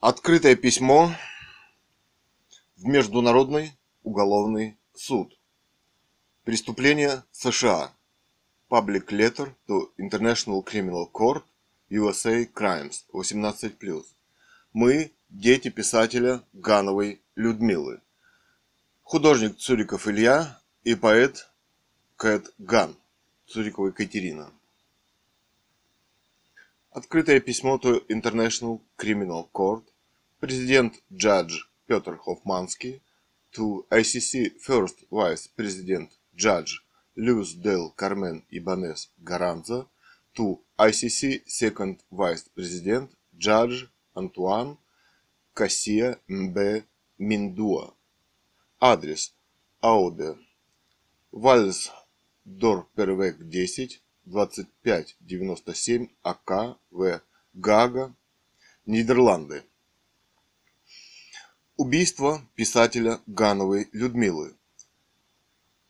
Открытое письмо в Международный уголовный суд. Преступление США. Public Letter to International Criminal Court USA Crimes 18+. Мы – дети писателя Гановой Людмилы. Художник Цуриков Илья и поэт Кэт Ган. Цурикова Екатерина. Открытое письмо to International Criminal Court. Президент Джадж Петр Хофманский. To ICC First Vice President Judge Luis del Carmen Ibanez Garanza. To ICC Second Vice President Judge Антуан Кассия Мбе Миндуа. Адрес Ауде. Вальс Дорпервек 10 2597 АК В. Гага, Нидерланды. Убийство писателя Гановой Людмилы.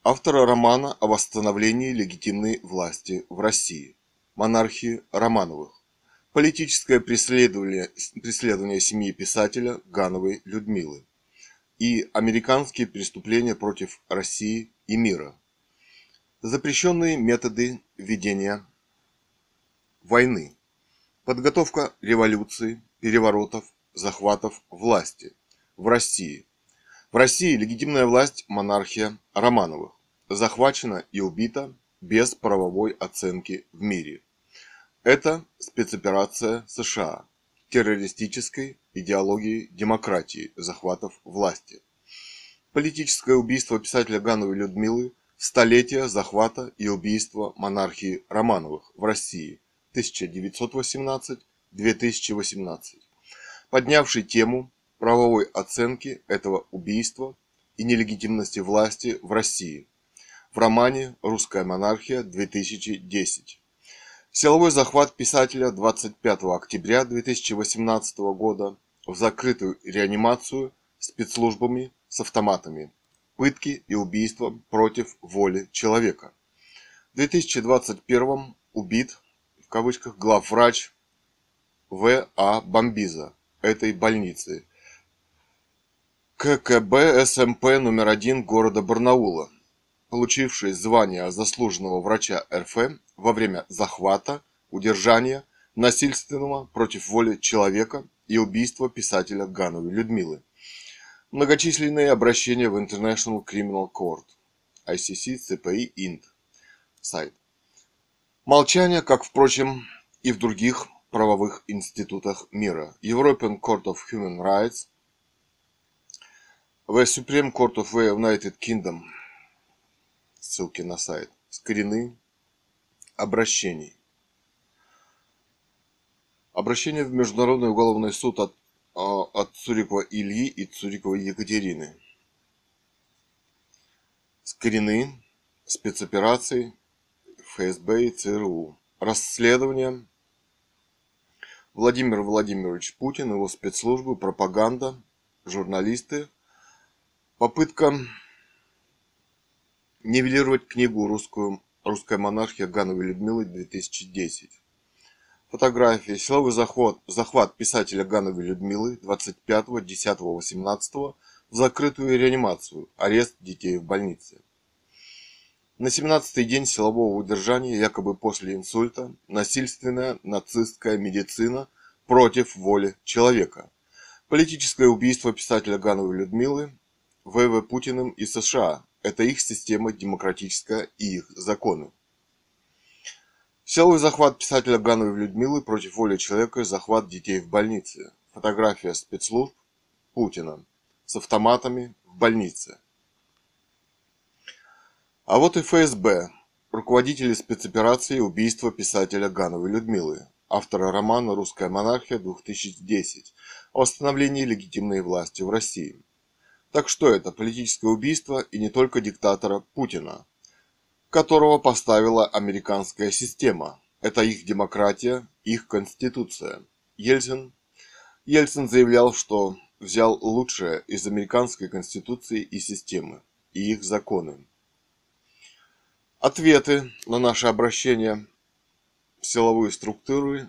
Автора романа о восстановлении легитимной власти в России. Монархии Романовых. Политическое преследование, преследование семьи писателя Гановой Людмилы. И американские преступления против России и мира. Запрещенные методы ведения войны. Подготовка революции, переворотов, захватов власти в России. В России легитимная власть монархия Романовых захвачена и убита без правовой оценки в мире. Это спецоперация США террористической идеологии демократии захватов власти. Политическое убийство писателя Гановой Людмилы Столетие захвата и убийства монархии Романовых в России 1918-2018, поднявший тему правовой оценки этого убийства и нелегитимности власти в России. В романе «Русская монархия-2010». Силовой захват писателя 25 октября 2018 года в закрытую реанимацию спецслужбами с автоматами пытки и убийства против воли человека. В 2021 убит, в кавычках, главврач В. А. Бомбиза этой больницы. ККБ СМП номер один города Барнаула, получивший звание заслуженного врача РФ во время захвата, удержания, насильственного против воли человека и убийства писателя Гановой Людмилы. Многочисленные обращения в International Criminal Court, ICC, CPI, INT, сайт. Молчание, как, впрочем, и в других правовых институтах мира. European Court of Human Rights, The Supreme Court of the United Kingdom, ссылки на сайт, скрины обращений. Обращение в Международный уголовный суд от от Цурикова Ильи и Цуриковой Екатерины. Скрины спецопераций ФСБ и ЦРУ. Расследование. Владимир Владимирович Путин, его спецслужбы, пропаганда, журналисты. Попытка нивелировать книгу «Русскую, «Русская монархия» Гановой Людмилы 2010. Фотографии. Силовой захват, захват писателя Гановой Людмилы 25, 10, 18 в закрытую реанимацию. Арест детей в больнице. На 17-й день силового удержания, якобы после инсульта, насильственная нацистская медицина против воли человека. Политическое убийство писателя Гановой Людмилы В.В. Путиным и США. Это их система демократическая и их законы. Силовой захват писателя Гановой Людмилы против воли человека и захват детей в больнице. Фотография спецслужб Путина с автоматами в больнице. А вот и ФСБ, руководители спецоперации убийства писателя Гановой Людмилы, автора романа «Русская монархия-2010» о восстановлении легитимной власти в России. Так что это политическое убийство и не только диктатора Путина – которого поставила американская система. Это их демократия, их конституция. Ельцин, Ельцин заявлял, что взял лучшее из американской конституции и системы, и их законы. Ответы на наше обращение в силовые структуры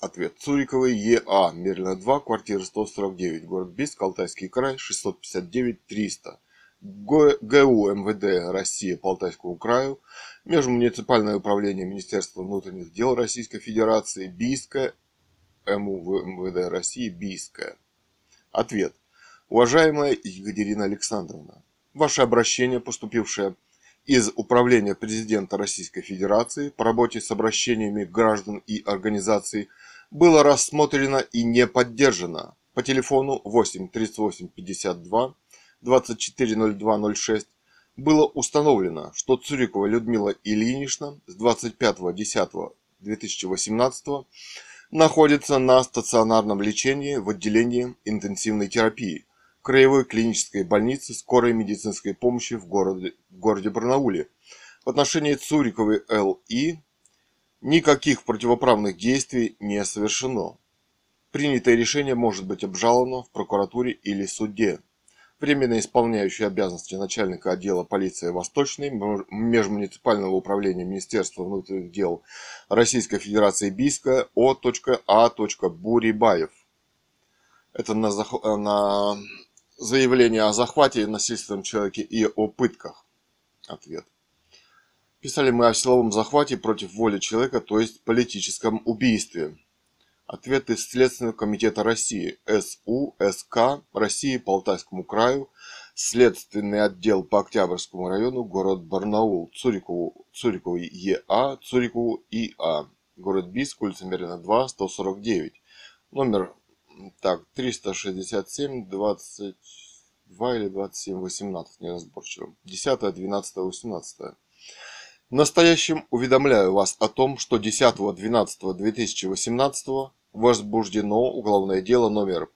Ответ. Цуриковой ЕА, Мерлина 2, квартира 149, город Бийск, Алтайский край, 659-300. ГУ МВД России по Алтайскому краю, Межмуниципальное управление Министерства внутренних дел Российской Федерации, Бийская, МУ МВД России, Бийская. Ответ. Уважаемая Екатерина Александровна, ваше обращение, поступившее из Управления Президента Российской Федерации по работе с обращениями граждан и организаций было рассмотрено и не поддержано по телефону 8 38 52 240206 было установлено, что Цурикова Людмила Ильинична с 25.10.2018 находится на стационарном лечении в отделении интенсивной терапии Краевой клинической больницы скорой медицинской помощи в городе, в городе Барнауле. В отношении Цуриковой Л.И. никаких противоправных действий не совершено. Принятое решение может быть обжаловано в прокуратуре или суде временно исполняющий обязанности начальника отдела полиции Восточной Межмуниципального управления Министерства внутренних дел Российской Федерации Бийска О.А. Бурибаев. Это на, зах... на заявление о захвате насильственном человеке и о пытках. Ответ. Писали мы о силовом захвате против воли человека, то есть политическом убийстве. Ответы Следственного комитета России СУ СК России по Алтайскому краю, Следственный отдел по Октябрьскому району, город Барнаул, Цурикову, Цурикову ЕА, Цурикову ИА, город Бийск, улица Мерина 2, 149, номер так, 367, 22 или 27, 18, неразборчиво, 10, 12, 18. В настоящем уведомляю вас о том, что 10.12.2018 возбуждено уголовное дело номер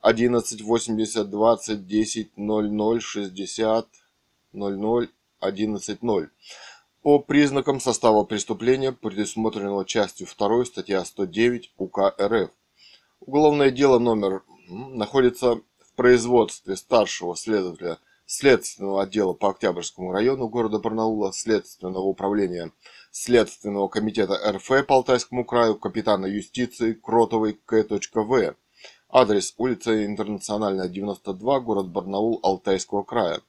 11 80 20 10 00 60 00 11 0 по признакам состава преступления, предусмотренного частью 2 статья 109 УК РФ. Уголовное дело номер находится в производстве старшего следователя Следственного отдела по Октябрьскому району города Барнаула, Следственного управления Следственного комитета РФ по Алтайскому краю, капитана юстиции Кротовой К.В. Адрес улица Интернациональная, 92, город Барнаул, Алтайского края.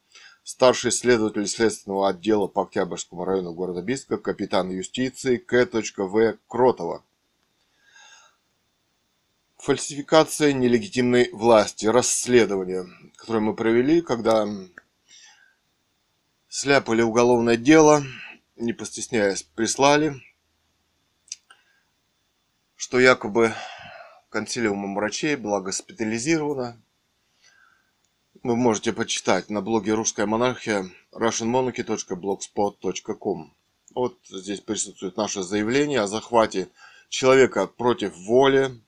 Старший следователь Следственного отдела по Октябрьскому району города Бийска, капитан юстиции К.В. Кротова. Фальсификация нелегитимной власти. Расследование, которое мы провели, когда сляпали уголовное дело, не постесняясь, прислали, что якобы консилиумом врачей была госпитализирована. Вы можете почитать на блоге «Русская монархия» russianmonarchy.blogspot.com. Вот здесь присутствует наше заявление о захвате человека против воли,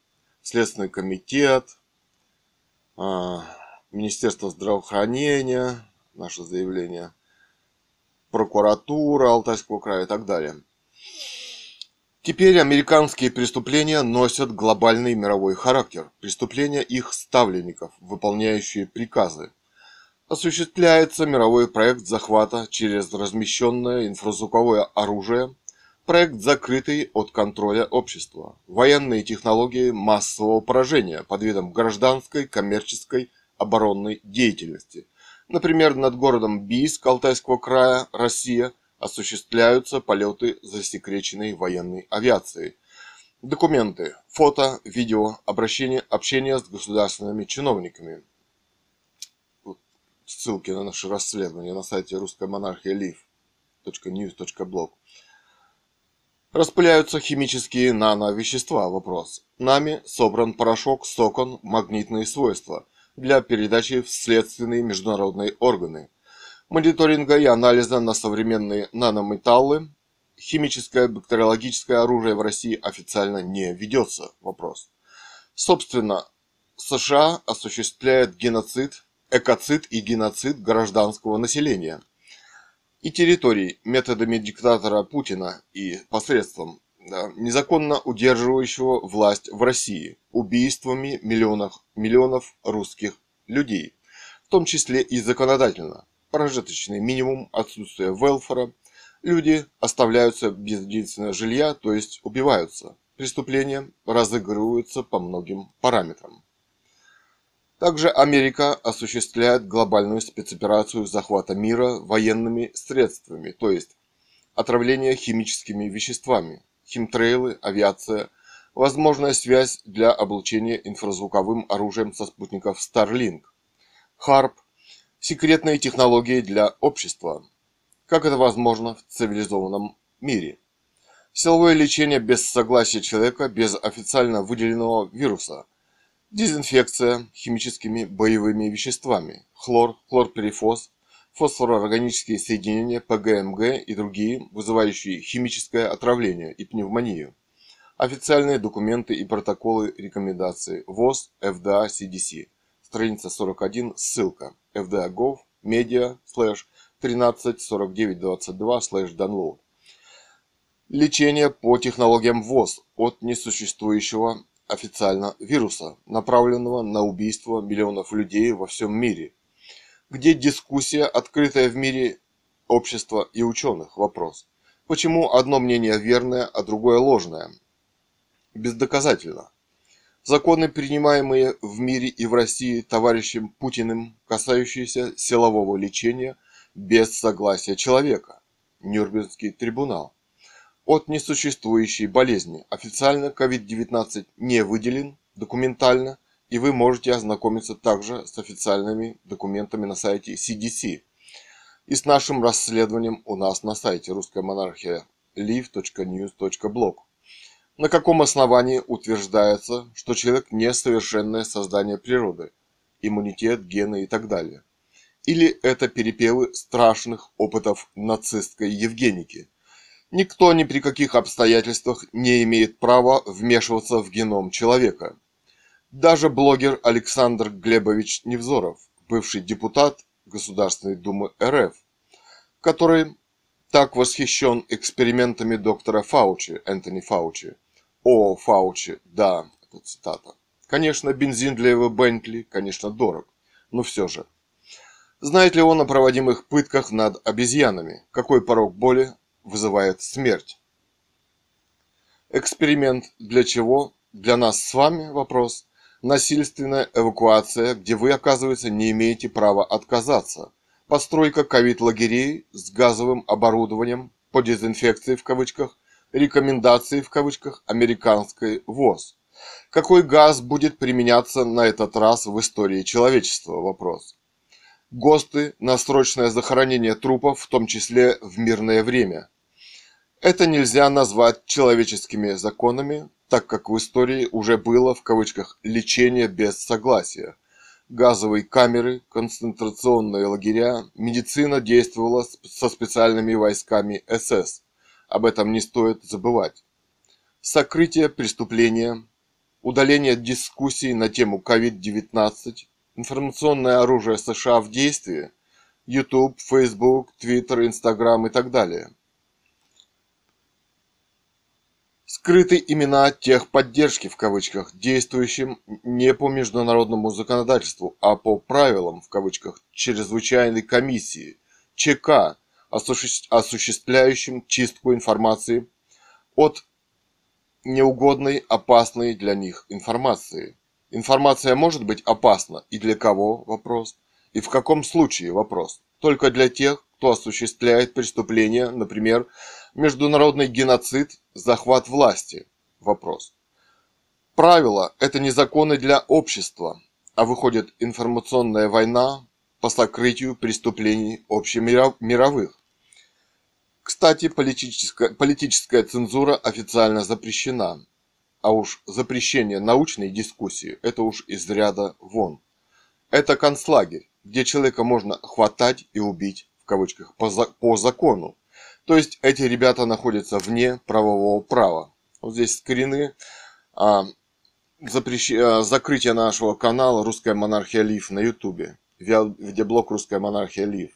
Следственный комитет, а, Министерство здравоохранения, наше заявление, прокуратура Алтайского края и так далее. Теперь американские преступления носят глобальный мировой характер. Преступления их ставленников, выполняющие приказы. Осуществляется мировой проект захвата через размещенное инфразвуковое оружие Проект закрытый от контроля общества. Военные технологии массового поражения под видом гражданской, коммерческой, оборонной деятельности. Например, над городом Бийск Алтайского края, Россия, осуществляются полеты засекреченной военной авиации. Документы, фото, видео, обращение, общение с государственными чиновниками. Ссылки на наше расследование на сайте русская монархия live.news.blog. Распыляются химические нановещества. Вопрос. Нами собран порошок сокон магнитные свойства для передачи в следственные международные органы. Мониторинга и анализа на современные наномετаллы химическое бактериологическое оружие в России официально не ведется. Вопрос. Собственно, США осуществляет геноцид, экоцид и геноцид гражданского населения – и территорий методами диктатора Путина и посредством незаконно удерживающего власть в России убийствами миллионов, миллионов русских людей, в том числе и законодательно. Прожиточный минимум, отсутствие велфора, люди оставляются без единственного жилья, то есть убиваются. преступления разыгрываются по многим параметрам. Также Америка осуществляет глобальную спецоперацию захвата мира военными средствами, то есть отравление химическими веществами, химтрейлы, авиация, возможная связь для облучения инфразвуковым оружием со спутников Starlink, HARP, секретные технологии для общества, как это возможно в цивилизованном мире. Силовое лечение без согласия человека, без официально выделенного вируса. Дезинфекция химическими боевыми веществами. Хлор, хлорпирифос, фосфороорганические соединения, ПГМГ и другие, вызывающие химическое отравление и пневмонию. Официальные документы и протоколы рекомендаций ВОЗ, FDA, CDC. Страница 41, ссылка. fda.gov, media, слэш, 13 49 22, слэш, download. Лечение по технологиям ВОЗ от несуществующего официально вируса, направленного на убийство миллионов людей во всем мире. Где дискуссия, открытая в мире общества и ученых? Вопрос. Почему одно мнение верное, а другое ложное? Бездоказательно. Законы, принимаемые в мире и в России товарищем Путиным, касающиеся силового лечения без согласия человека. Нюрнбергский трибунал от несуществующей болезни. Официально COVID-19 не выделен документально, и вы можете ознакомиться также с официальными документами на сайте CDC и с нашим расследованием у нас на сайте русская монархия live.news.blog. На каком основании утверждается, что человек не совершенное создание природы, иммунитет, гены и так далее? Или это перепевы страшных опытов нацистской Евгеники – Никто ни при каких обстоятельствах не имеет права вмешиваться в геном человека. Даже блогер Александр Глебович Невзоров, бывший депутат Государственной Думы РФ, который так восхищен экспериментами доктора Фаучи, Энтони Фаучи. О, Фаучи, да, это цитата. Конечно, бензин для его Бентли, конечно, дорог, но все же. Знает ли он о проводимых пытках над обезьянами? Какой порог боли вызывает смерть. Эксперимент для чего? Для нас с вами вопрос. Насильственная эвакуация, где вы, оказывается, не имеете права отказаться. Постройка ковид-лагерей с газовым оборудованием по дезинфекции в кавычках, рекомендации в кавычках американской ВОЗ. Какой газ будет применяться на этот раз в истории человечества? Вопрос. ГОСТы на срочное захоронение трупов, в том числе в мирное время. Это нельзя назвать человеческими законами, так как в истории уже было в кавычках «лечение без согласия». Газовые камеры, концентрационные лагеря, медицина действовала со специальными войсками СС. Об этом не стоит забывать. Сокрытие преступления, удаление дискуссий на тему COVID-19, информационное оружие США в действии, YouTube, Facebook, Twitter, Instagram и так далее – скрыты имена техподдержки в кавычках, действующим не по международному законодательству, а по правилам в кавычках чрезвычайной комиссии ЧК, осуществляющим чистку информации от неугодной, опасной для них информации. Информация может быть опасна и для кого? Вопрос. И в каком случае? Вопрос. Только для тех, кто осуществляет преступления, например, международный геноцид, захват власти? Вопрос. Правила – это не законы для общества, а выходит информационная война по сокрытию преступлений общемировых. Кстати, политическая, политическая цензура официально запрещена, а уж запрещение научной дискуссии – это уж из ряда вон. Это концлагерь, где человека можно хватать и убить, в кавычках, по, по закону, то есть эти ребята находятся вне правового права. Вот здесь скрины а, запрещ... а, закрытие нашего канала «Русская монархия Лив» на ютубе. Видеоблог «Русская монархия Лив».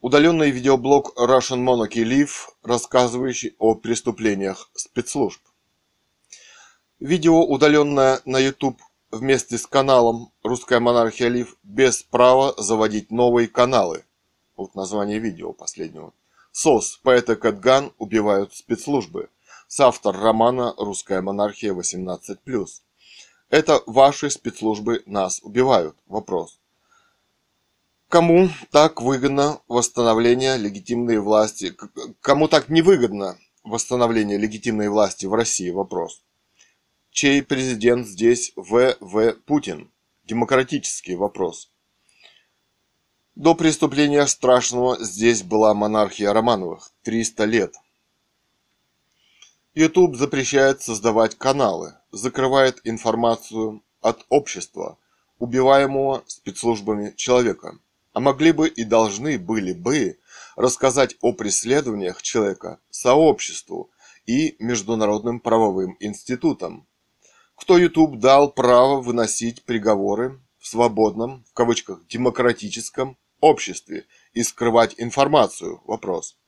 Удаленный видеоблог Russian Monarchy Live, рассказывающий о преступлениях спецслужб. Видео, удаленное на YouTube вместе с каналом «Русская монархия Лив» без права заводить новые каналы. Вот название видео последнего. СОС, поэта Кэтган убивают спецслужбы. Соавтор романа «Русская монархия 18+.» Это ваши спецслужбы нас убивают. Вопрос. Кому так выгодно восстановление легитимной власти? Кому так невыгодно восстановление легитимной власти в России? Вопрос. Чей президент здесь В.В. Путин? Демократический вопрос. До преступления страшного здесь была монархия Романовых. 300 лет. YouTube запрещает создавать каналы, закрывает информацию от общества, убиваемого спецслужбами человека. А могли бы и должны были бы рассказать о преследованиях человека сообществу и международным правовым институтам. Кто YouTube дал право выносить приговоры в свободном, в кавычках, демократическом обществе и скрывать информацию? Вопрос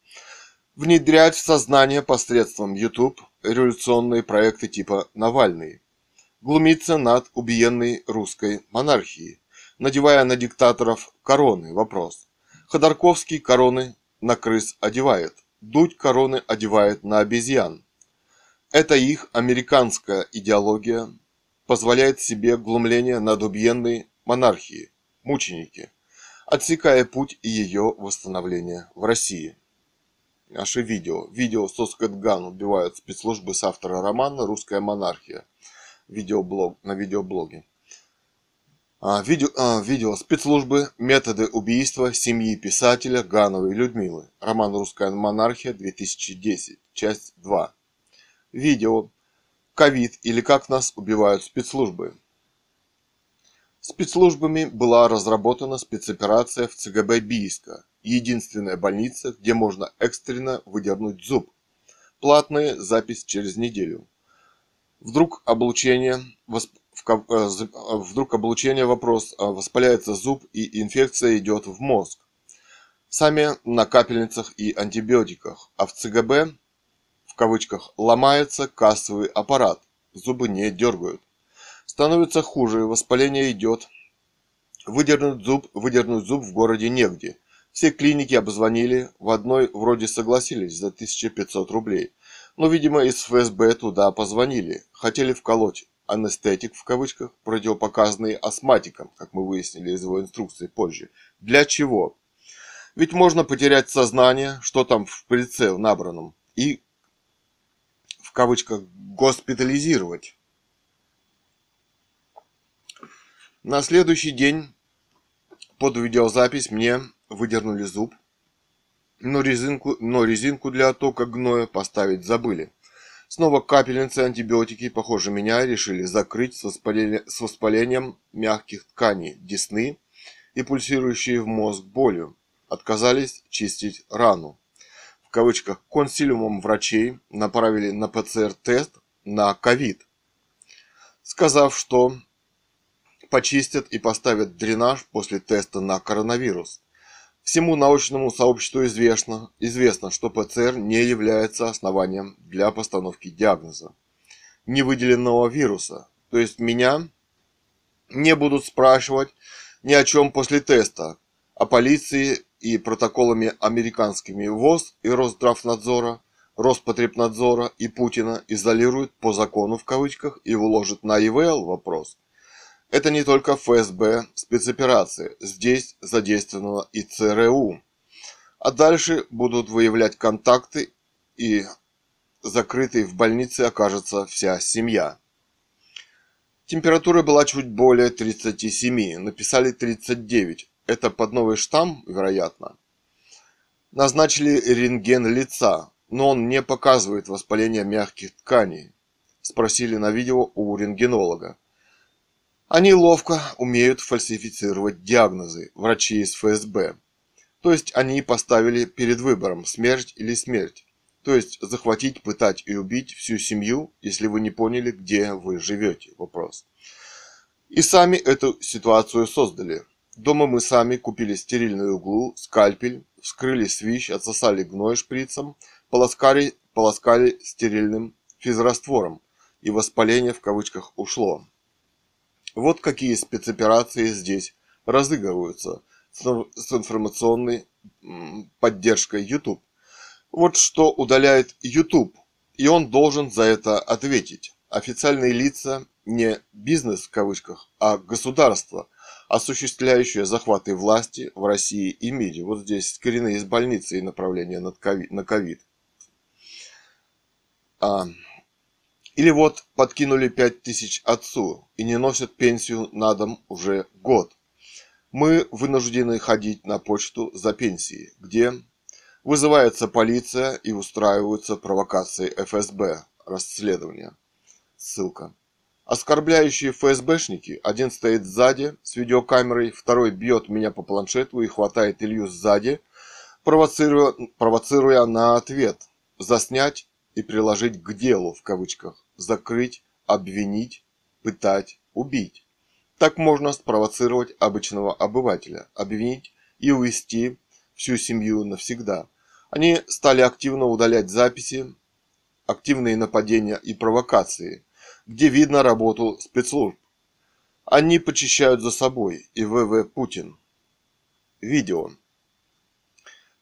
внедрять в сознание посредством YouTube революционные проекты типа «Навальный», глумиться над убиенной русской монархией, надевая на диктаторов короны. Вопрос. Ходорковский короны на крыс одевает, Дудь короны одевает на обезьян. Это их американская идеология позволяет себе глумление над убиенной монархией, мученики, отсекая путь ее восстановления в России наше видео. Видео Соскотган убивают спецслужбы с автора романа «Русская монархия». Видеоблог, на видеоблоге. А, видео, а, видео спецслужбы «Методы убийства семьи писателя Гановой Людмилы». Роман «Русская монархия» 2010. Часть 2. Видео «Ковид» или «Как нас убивают спецслужбы». Спецслужбами была разработана спецоперация в ЦГБ Бийска, единственная больница, где можно экстренно выдернуть зуб. Платная запись через неделю. Вдруг облучение, восп... Э, вдруг облучение вопрос, а воспаляется зуб и инфекция идет в мозг. Сами на капельницах и антибиотиках, а в ЦГБ, в кавычках, ломается кассовый аппарат, зубы не дергают. Становится хуже, воспаление идет. Выдернуть зуб, выдернуть зуб в городе негде. Все клиники обзвонили, в одной вроде согласились за 1500 рублей. Но, видимо, из ФСБ туда позвонили. Хотели вколоть анестетик, в кавычках, противопоказанный астматикам, как мы выяснили из его инструкции позже. Для чего? Ведь можно потерять сознание, что там в прицел набранном, и, в кавычках, госпитализировать. На следующий день под видеозапись мне выдернули зуб, но резинку, но резинку для оттока гноя поставить забыли. Снова капельницы, антибиотики, похоже, меня решили закрыть с, воспалением, с воспалением мягких тканей десны и пульсирующие в мозг болью. Отказались чистить рану. В кавычках консилиумом врачей направили на ПЦР-тест на ковид, сказав, что почистят и поставят дренаж после теста на коронавирус. Всему научному сообществу известно, известно, что ПЦР не является основанием для постановки диагноза невыделенного вируса. То есть меня не будут спрашивать ни о чем после теста, о полиции и протоколами американскими ВОЗ и Росздравнадзора, Роспотребнадзора и Путина изолируют по закону в кавычках и вложат на ИВЛ вопрос – это не только ФСБ, спецоперации, здесь задействовано и ЦРУ. А дальше будут выявлять контакты и закрытой в больнице окажется вся семья. Температура была чуть более 37, написали 39. Это под новый штамм, вероятно. Назначили рентген лица, но он не показывает воспаление мягких тканей. Спросили на видео у рентгенолога. Они ловко умеют фальсифицировать диагнозы, врачи из ФСБ. То есть они поставили перед выбором смерть или смерть. То есть захватить, пытать и убить всю семью, если вы не поняли, где вы живете. Вопрос. И сами эту ситуацию создали. Дома мы сами купили стерильную углу, скальпель, вскрыли свищ, отсосали гной шприцем, полоскали, полоскали стерильным физраствором, и воспаление в кавычках ушло. Вот какие спецоперации здесь разыгрываются с информационной поддержкой YouTube. Вот что удаляет YouTube и он должен за это ответить. Официальные лица не бизнес в кавычках, а государство, осуществляющее захваты власти в России и мире. Вот здесь скрины из больницы и направления на ковид. А, или вот подкинули пять тысяч отцу и не носят пенсию на дом уже год. Мы вынуждены ходить на почту за пенсией, где вызывается полиция и устраиваются провокации ФСБ, расследования. Ссылка. Оскорбляющие ФСБшники, один стоит сзади с видеокамерой, второй бьет меня по планшету и хватает Илью сзади, провоцируя, провоцируя на ответ, заснять и приложить к делу в кавычках, закрыть, обвинить, пытать, убить. Так можно спровоцировать обычного обывателя, обвинить и увести всю семью навсегда. Они стали активно удалять записи, активные нападения и провокации, где видно работу спецслужб. Они почищают за собой и ВВ Путин. Видео.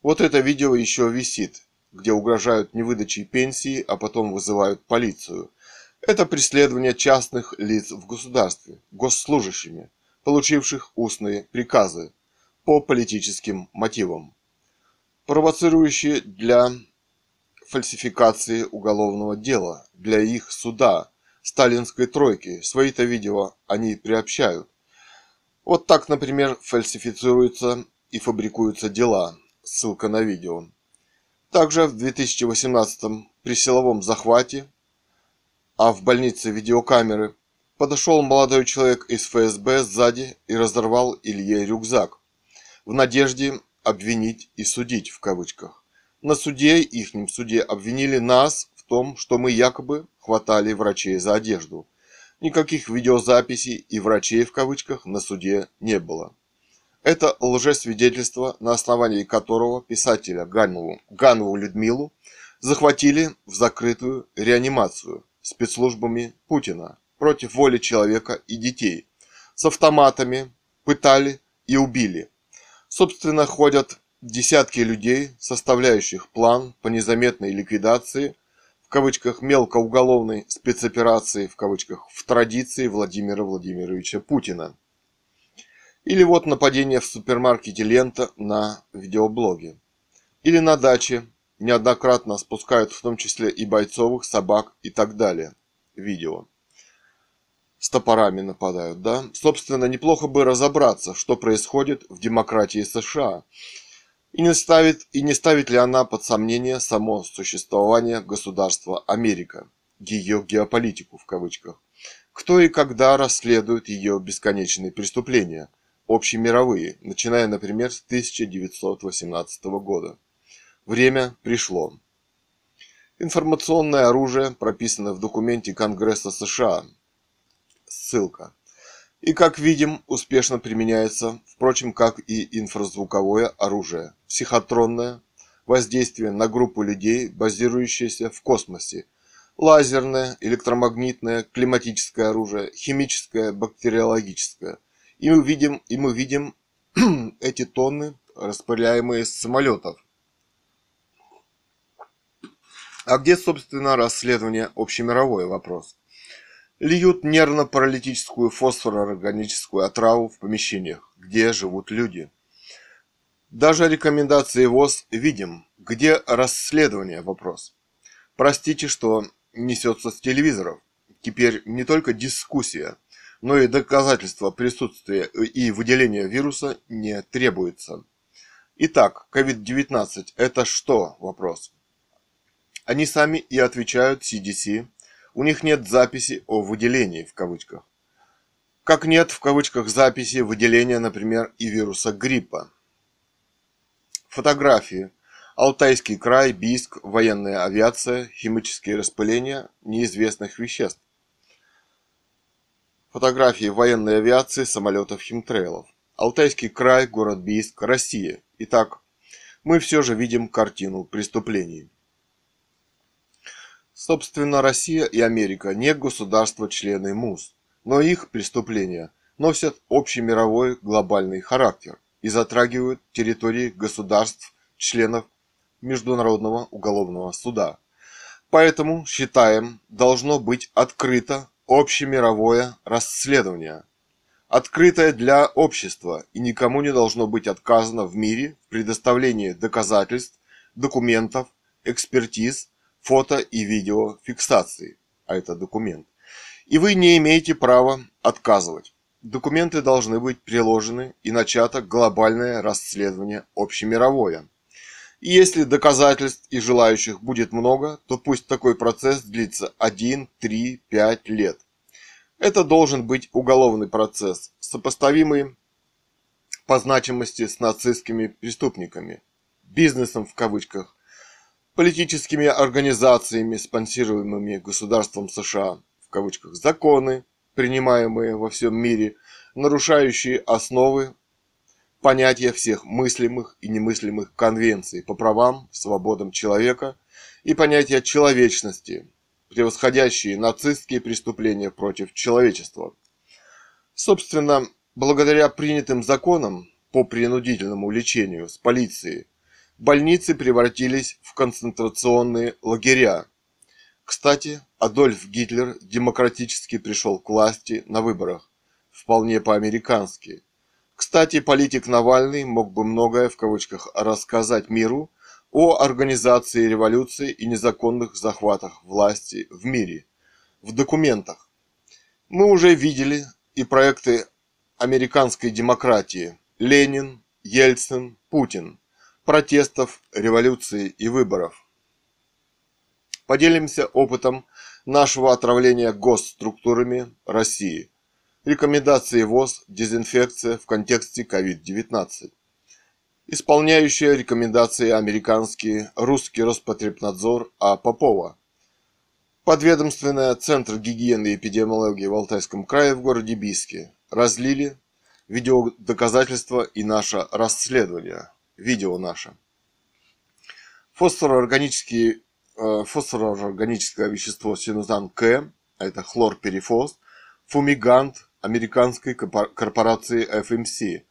Вот это видео еще висит, где угрожают невыдачей пенсии, а потом вызывают полицию. Это преследование частных лиц в государстве, госслужащими, получивших устные приказы по политическим мотивам, провоцирующие для фальсификации уголовного дела, для их суда, сталинской тройки. Свои-то видео они приобщают. Вот так, например, фальсифицируются и фабрикуются дела. Ссылка на видео. Также в 2018 при силовом захвате, а в больнице видеокамеры, подошел молодой человек из ФСБ сзади и разорвал Илье рюкзак в надежде обвинить и судить в кавычках. На суде, ихнем суде, обвинили нас в том, что мы якобы хватали врачей за одежду. Никаких видеозаписей и врачей в кавычках на суде не было. Это лжесвидетельство, на основании которого писателя Ганову, Ганову Людмилу захватили в закрытую реанимацию спецслужбами Путина против воли человека и детей. С автоматами пытали и убили. Собственно, ходят десятки людей, составляющих план по незаметной ликвидации в кавычках мелкоуголовной спецоперации в кавычках в традиции Владимира Владимировича Путина. Или вот нападение в супермаркете «Лента» на видеоблоге. Или на даче неоднократно спускают в том числе и бойцовых, собак и так далее. Видео. С топорами нападают, да? Собственно, неплохо бы разобраться, что происходит в демократии США. И не ставит, и не ставит ли она под сомнение само существование государства Америка, ее геополитику в кавычках. Кто и когда расследует ее бесконечные преступления – общемировые, начиная, например, с 1918 года. Время пришло. Информационное оружие прописано в документе Конгресса США. Ссылка. И, как видим, успешно применяется, впрочем, как и инфразвуковое оружие, психотронное, воздействие на группу людей, базирующееся в космосе, лазерное, электромагнитное, климатическое оружие, химическое, бактериологическое – и мы видим, и мы видим эти тонны, распыляемые с самолетов. А где, собственно, расследование общемировой вопрос? Льют нервно-паралитическую фосфорорганическую отраву в помещениях, где живут люди. Даже рекомендации ВОЗ видим, где расследование вопрос. Простите, что несется с телевизоров. Теперь не только дискуссия, но и доказательства присутствия и выделения вируса не требуется. Итак, COVID-19 – это что? Вопрос. Они сами и отвечают CDC. У них нет записи о выделении в кавычках. Как нет в кавычках записи выделения, например, и вируса гриппа. Фотографии. Алтайский край, Бийск, военная авиация, химические распыления неизвестных веществ. Фотографии военной авиации самолетов химтрейлов. Алтайский край, город Бийск, Россия. Итак, мы все же видим картину преступлений. Собственно, Россия и Америка не государства-члены МУС, но их преступления носят общемировой глобальный характер и затрагивают территории государств-членов Международного уголовного суда. Поэтому, считаем, должно быть открыто общемировое расследование. Открытое для общества и никому не должно быть отказано в мире в предоставлении доказательств, документов, экспертиз, фото и видео фиксации, а это документ. И вы не имеете права отказывать. Документы должны быть приложены и начато глобальное расследование общемировое. И если доказательств и желающих будет много, то пусть такой процесс длится 1, 3, 5 лет. Это должен быть уголовный процесс, сопоставимый по значимости с нацистскими преступниками, бизнесом в кавычках, политическими организациями, спонсируемыми государством США, в кавычках, законы, принимаемые во всем мире, нарушающие основы понятия всех мыслимых и немыслимых конвенций по правам, свободам человека и понятия человечности, превосходящие нацистские преступления против человечества. Собственно, благодаря принятым законам по принудительному лечению с полицией, больницы превратились в концентрационные лагеря. Кстати, Адольф Гитлер демократически пришел к власти на выборах, вполне по-американски – кстати, политик Навальный мог бы многое в кавычках рассказать миру о организации революции и незаконных захватах власти в мире. В документах. Мы уже видели и проекты американской демократии. Ленин, Ельцин, Путин, протестов, революции и выборов. Поделимся опытом нашего отравления госструктурами России. Рекомендации ВОЗ «Дезинфекция в контексте COVID-19». Исполняющая рекомендации американские русский Роспотребнадзор А. Попова. Подведомственная Центр гигиены и эпидемиологии в Алтайском крае в городе Бийске. Разлили видеодоказательства и наше расследование. Видео наше. Фосфороорганические, э, фосфороорганическое вещество синузан К, а это хлорперифос, фумигант, американской корпорации FMC,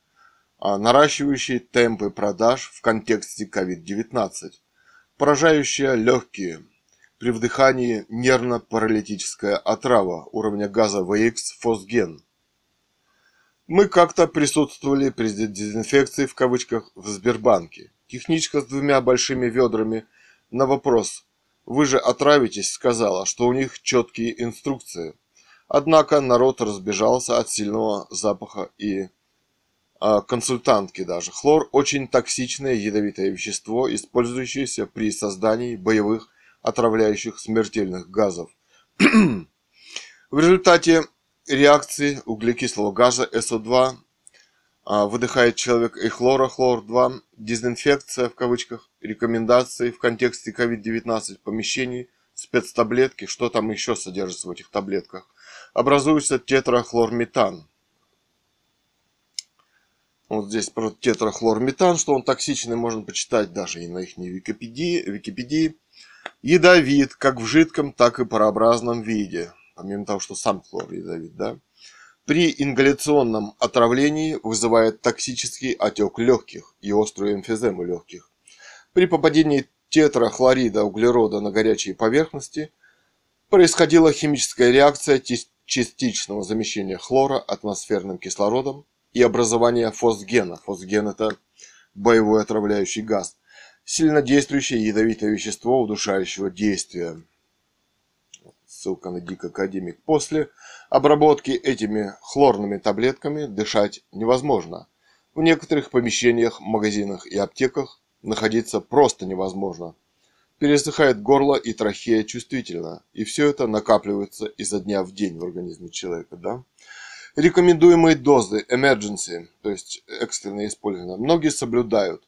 а наращивающей темпы продаж в контексте COVID-19, поражающая легкие при вдыхании нервно-паралитическая отрава уровня газа VX фосген. Мы как-то присутствовали при дезинфекции в кавычках в Сбербанке. Техничка с двумя большими ведрами на вопрос «Вы же отравитесь?» сказала, что у них четкие инструкции – Однако народ разбежался от сильного запаха и а, консультантки даже. Хлор – очень токсичное ядовитое вещество, использующееся при создании боевых отравляющих смертельных газов. В результате реакции углекислого газа СО2 а, выдыхает человек и хлора, хлор-2, дезинфекция в кавычках, рекомендации в контексте COVID-19 помещений, спецтаблетки, что там еще содержится в этих таблетках – образуется тетрахлорметан. Вот здесь про тетрахлорметан, что он токсичный, можно почитать даже и на их Википедии. Википедии. Ядовит как в жидком, так и парообразном виде. Помимо того, что сам хлор ядовит, да. При ингаляционном отравлении вызывает токсический отек легких и острую эмфизему легких. При попадении тетрахлорида углерода на горячие поверхности происходила химическая реакция частичного замещения хлора атмосферным кислородом и образования фосгена. Фосген – это боевой отравляющий газ, сильнодействующее ядовитое вещество удушающего действия. Ссылка на Дик Академик. После обработки этими хлорными таблетками дышать невозможно. В некоторых помещениях, магазинах и аптеках находиться просто невозможно – пересыхает горло и трахея чувствительно. И все это накапливается изо дня в день в организме человека. Да? Рекомендуемые дозы emergency, то есть экстренное использование, многие соблюдают.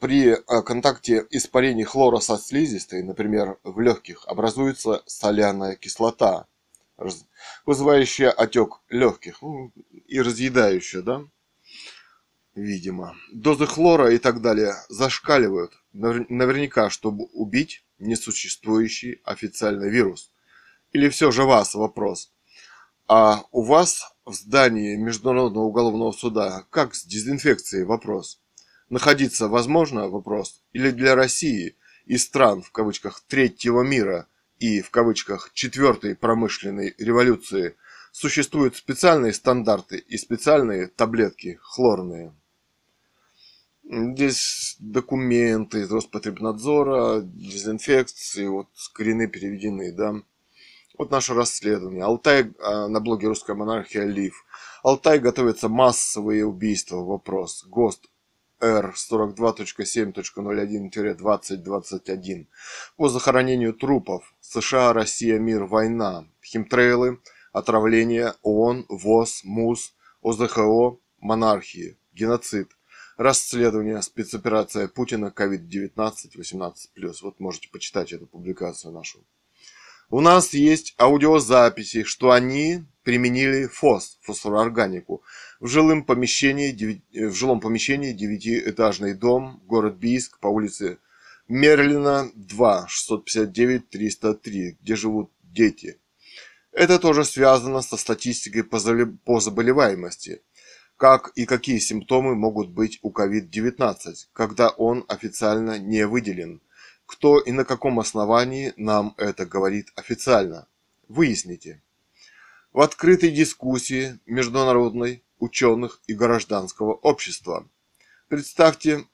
При э, контакте испарений хлора со слизистой, например, в легких, образуется соляная кислота, вызывающая отек легких ну, и разъедающая, да? видимо. Дозы хлора и так далее зашкаливают. Наверняка, чтобы убить несуществующий официальный вирус. Или все же вас вопрос. А у вас в здании Международного уголовного суда как с дезинфекцией вопрос? Находиться возможно вопрос? Или для России из стран в кавычках третьего мира и в кавычках четвертой промышленной революции существуют специальные стандарты и специальные таблетки хлорные. Здесь документы из Роспотребнадзора, дезинфекции, вот скрины переведены, да. Вот наше расследование. Алтай а, на блоге «Русская монархия» Лив. Алтай готовится массовые убийства. Вопрос. ГОСТ Р 42.7.01-2021 по захоронению трупов. США, Россия, мир, война. Химтрейлы, отравление, ООН, ВОЗ, МУС, ОЗХО, монархии, геноцид. Расследование, спецоперация Путина, COVID-19, 18+. Вот можете почитать эту публикацию нашу. У нас есть аудиозаписи, что они применили ФОС, фосфороорганику, в, жилом помещении, в жилом помещении девятиэтажный дом, город Бийск, по улице Мерлина 2, 659-303, где живут дети. Это тоже связано со статистикой по заболеваемости, как и какие симптомы могут быть у COVID-19, когда он официально не выделен – кто и на каком основании нам это говорит официально? Выясните. В открытой дискуссии международной, ученых и гражданского общества. Представьте,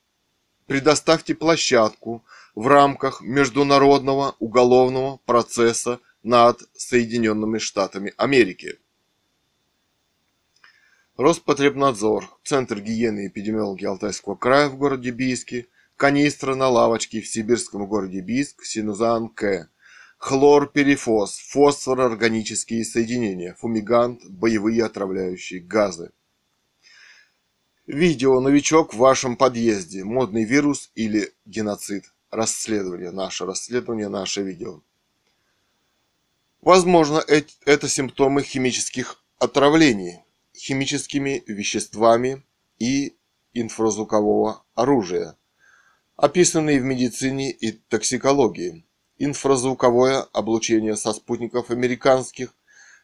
предоставьте площадку в рамках международного уголовного процесса над Соединенными Штатами Америки. Роспотребнадзор, Центр гигиены и эпидемиологии Алтайского края в городе Бийске – канистра на лавочке в сибирском городе Бийск, синузан К, хлорперифос, фосфорорганические соединения, фумигант, боевые отравляющие газы. Видео «Новичок в вашем подъезде. Модный вирус или геноцид». Расследование. Наше расследование, наше видео. Возможно, это симптомы химических отравлений химическими веществами и инфразвукового оружия – описанные в медицине и токсикологии, инфразвуковое облучение со спутников американских,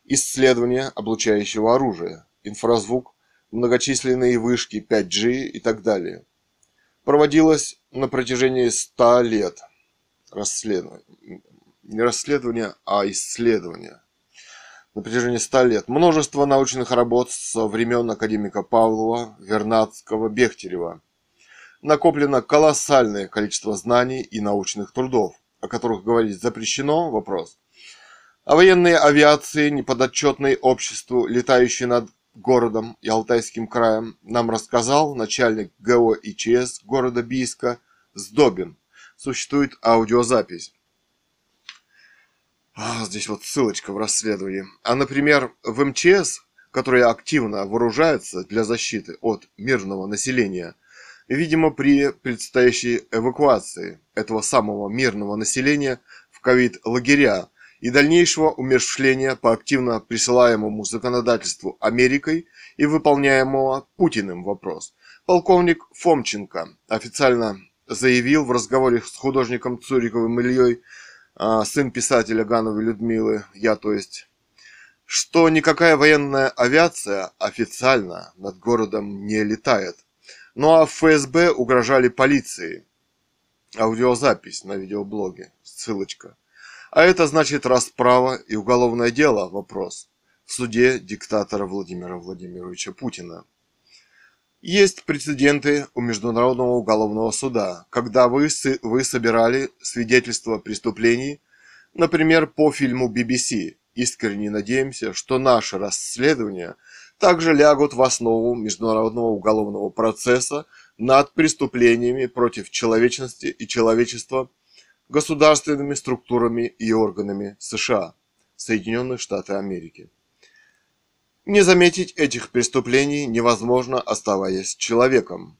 исследование облучающего оружия, инфразвук, многочисленные вышки 5G и так далее. Проводилось на протяжении 100 лет расследование. Не расследование, а исследование. На протяжении 100 лет. Множество научных работ со времен академика Павлова, Вернадского, Бехтерева – накоплено колоссальное количество знаний и научных трудов, о которых говорить запрещено, вопрос. О военной авиации, неподотчетной обществу, летающей над городом и Алтайским краем, нам рассказал начальник ГО ИЧС города Бийска Сдобин. Существует аудиозапись. А, здесь вот ссылочка в расследовании. А, например, в МЧС, которые активно вооружаются для защиты от мирного населения – Видимо, при предстоящей эвакуации этого самого мирного населения в ковид-лагеря и дальнейшего умерщвления по активно присылаемому законодательству Америкой и выполняемого Путиным вопрос. Полковник Фомченко официально заявил в разговоре с художником Цуриковым Ильей, а, сын писателя Гановой Людмилы, я то есть, что никакая военная авиация официально над городом не летает. Ну а ФСБ угрожали полиции. Аудиозапись на видеоблоге. Ссылочка. А это значит расправа и уголовное дело. Вопрос. В суде диктатора Владимира Владимировича Путина. Есть прецеденты у Международного уголовного суда, когда вы, вы собирали свидетельства преступлений, например, по фильму BBC. Искренне надеемся, что наше расследование – также лягут в основу международного уголовного процесса над преступлениями против человечности и человечества государственными структурами и органами США, Соединенных Штатов Америки. Не заметить этих преступлений невозможно, оставаясь человеком.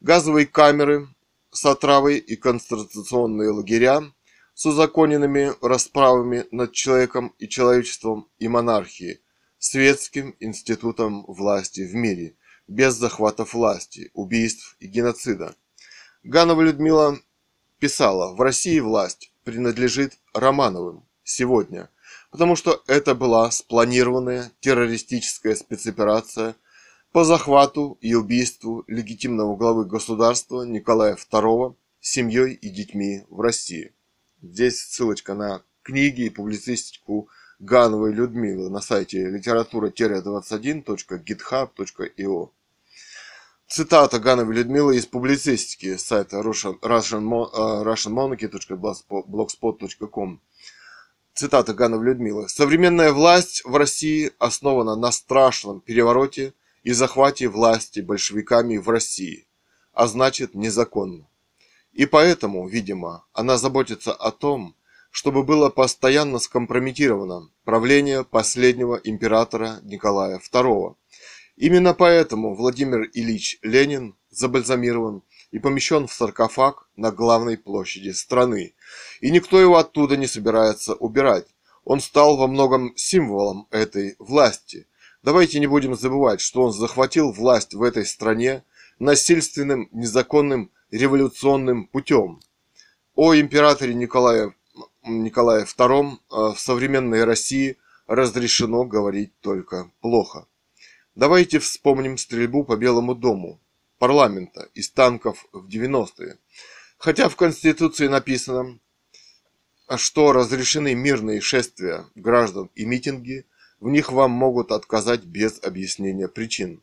Газовые камеры с отравой и концентрационные лагеря с узаконенными расправами над человеком и человечеством и монархией – светским институтом власти в мире, без захватов власти, убийств и геноцида. Ганова Людмила писала, в России власть принадлежит Романовым сегодня, потому что это была спланированная террористическая спецоперация по захвату и убийству легитимного главы государства Николая II семьей и детьми в России. Здесь ссылочка на книги и публицистику Гановой Людмилы на сайте литература-21.github.io. Цитата Гановой Людмилы из публицистики сайта Russian, Russian, russianmonarchy.blogspot.com. Цитата Гановой Людмилы. «Современная власть в России основана на страшном перевороте и захвате власти большевиками в России, а значит незаконно. И поэтому, видимо, она заботится о том, чтобы было постоянно скомпрометировано правление последнего императора Николая II. Именно поэтому Владимир Ильич Ленин забальзамирован и помещен в саркофаг на главной площади страны, и никто его оттуда не собирается убирать. Он стал во многом символом этой власти. Давайте не будем забывать, что он захватил власть в этой стране насильственным, незаконным, революционным путем. О императоре Николае Николае II э, в современной России разрешено говорить только плохо. Давайте вспомним стрельбу по Белому дому парламента из танков в 90-е. Хотя в Конституции написано, что разрешены мирные шествия граждан и митинги, в них вам могут отказать без объяснения причин.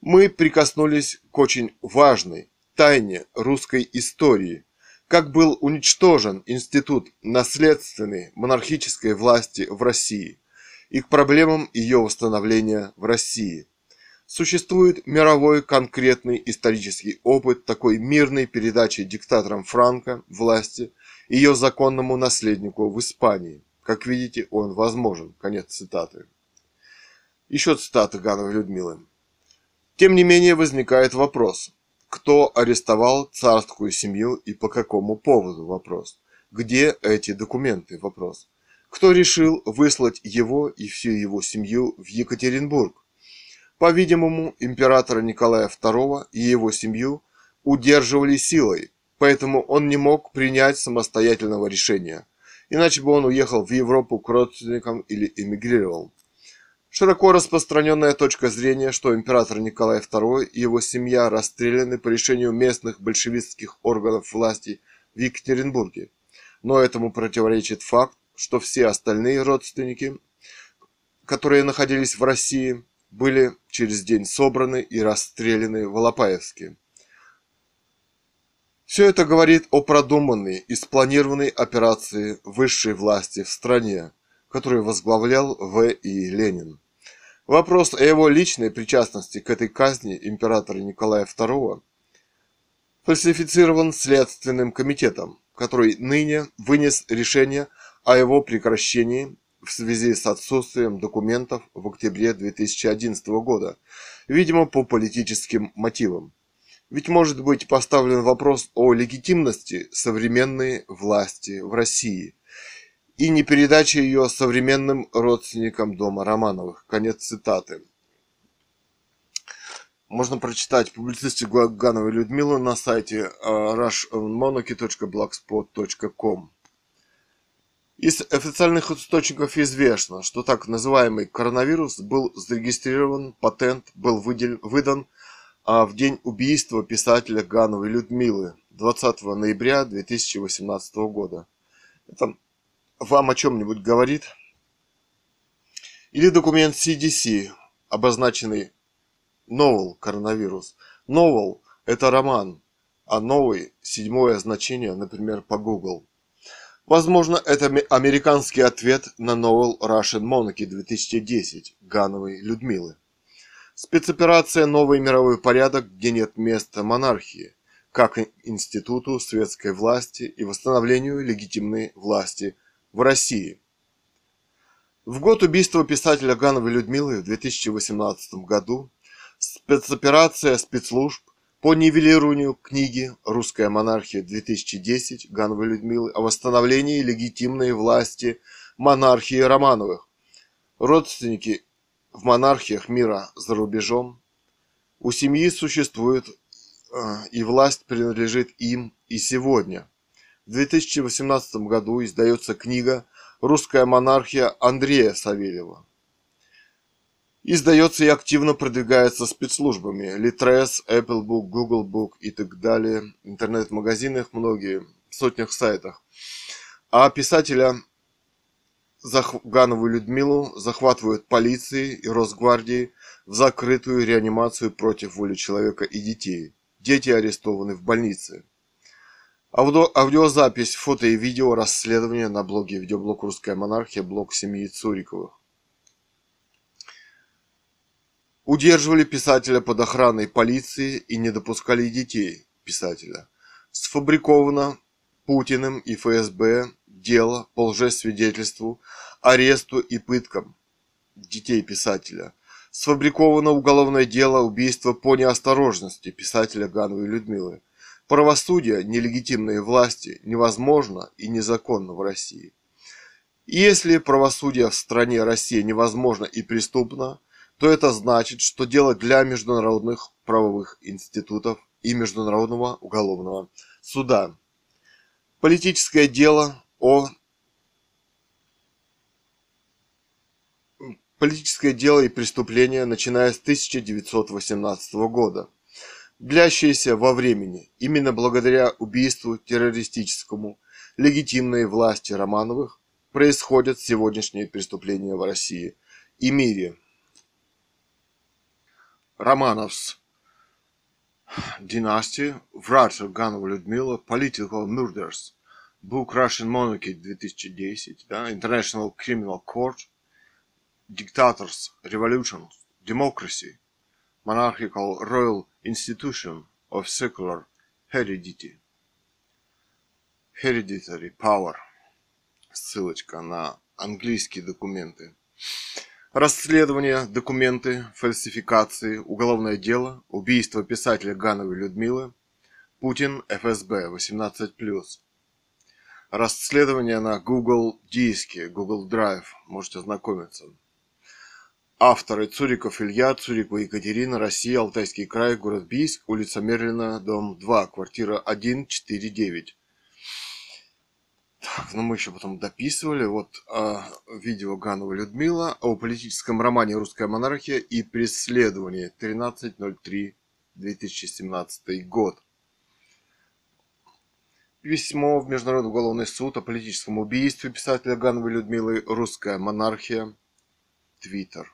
Мы прикоснулись к очень важной тайне русской истории – как был уничтожен институт наследственной монархической власти в России и к проблемам ее восстановления в России. Существует мировой конкретный исторический опыт такой мирной передачи диктатором Франко власти ее законному наследнику в Испании. Как видите, он возможен. Конец цитаты. Еще цитата Гановой Людмилы. Тем не менее возникает вопрос – кто арестовал царскую семью и по какому поводу? Вопрос. Где эти документы? Вопрос. Кто решил выслать его и всю его семью в Екатеринбург? По-видимому, императора Николая II и его семью удерживали силой, поэтому он не мог принять самостоятельного решения. Иначе бы он уехал в Европу к родственникам или эмигрировал. Широко распространенная точка зрения, что император Николай II и его семья расстреляны по решению местных большевистских органов власти в Екатеринбурге. Но этому противоречит факт, что все остальные родственники, которые находились в России, были через день собраны и расстреляны в Алапаевске. Все это говорит о продуманной и спланированной операции высшей власти в стране, который возглавлял В. И. Ленин. Вопрос о его личной причастности к этой казни императора Николая II фальсифицирован Следственным комитетом, который ныне вынес решение о его прекращении в связи с отсутствием документов в октябре 2011 года, видимо по политическим мотивам. Ведь может быть поставлен вопрос о легитимности современной власти в России – и не передача ее современным родственникам дома Романовых. Конец цитаты. Можно прочитать публицистику Гановой Людмилы на сайте rushmonarchy.blogspot.com. Из официальных источников известно, что так называемый коронавирус был зарегистрирован, патент был выдел, выдан а в день убийства писателя Гановой Людмилы 20 ноября 2018 года. Это вам о чем-нибудь говорит? Или документ CDC, обозначенный Novel коронавирус. Novel – это роман, а новый – седьмое значение, например, по Google. Возможно, это американский ответ на Novel Russian Monarchy 2010 Гановой Людмилы. Спецоперация «Новый мировой порядок», где нет места монархии, как институту светской власти и восстановлению легитимной власти – в России. В год убийства писателя Гановой Людмилы в 2018 году спецоперация спецслужб по нивелированию книги «Русская монархия-2010» Гановой Людмилы о восстановлении легитимной власти монархии Романовых. Родственники в монархиях мира за рубежом. У семьи существует э, и власть принадлежит им и сегодня. В 2018 году издается книга «Русская монархия» Андрея Савельева. Издается и активно продвигается спецслужбами. Litres, Apple Book, Google Book и так далее. Интернет-магазинах многие, сотнях сайтах. А писателя Ганову Людмилу захватывают полиции и Росгвардии в закрытую реанимацию против воли человека и детей. Дети арестованы в больнице. Аудио, аудиозапись, фото и видео расследования на блоге видеоблог «Русская монархия», блог семьи Цуриковых. Удерживали писателя под охраной полиции и не допускали детей писателя. Сфабриковано Путиным и ФСБ дело по лжесвидетельству, аресту и пыткам детей писателя. Сфабриковано уголовное дело убийства по неосторожности писателя Гановой Людмилы. Правосудие нелегитимные власти невозможно и незаконно в России. Если правосудие в стране России невозможно и преступно, то это значит, что дело для международных правовых институтов и Международного уголовного суда. Политическое дело о политическое дело и преступление, начиная с 1918 года, длящееся во времени именно благодаря убийству террористическому легитимной власти Романовых, происходят сегодняшние преступления в России и мире. Романовs Dynasty, Врача Ганова Людмила, Political Murders, Book Russian Monarchy 2010, да, International Criminal Court, Dictators, Revolutions, Democracy, Monarchical Royal Institution of Secular Heredity, Hereditary Power, ссылочка на английские документы. Расследование, документы, фальсификации, уголовное дело, убийство писателя Гановой Людмилы, Путин, ФСБ, 18+. Расследование на Google диске, Google Drive, можете ознакомиться. Авторы Цуриков Илья, Цурикова Екатерина, Россия, Алтайский край, город Бийск, улица Мерлина, дом 2, квартира 149. Так, ну мы еще потом дописывали. Вот а, видео Ганова Людмила о политическом романе «Русская монархия» и преследовании 13.03.2017 год. Письмо в Международный уголовный суд о политическом убийстве писателя Гановой Людмилы «Русская монархия». Твиттер.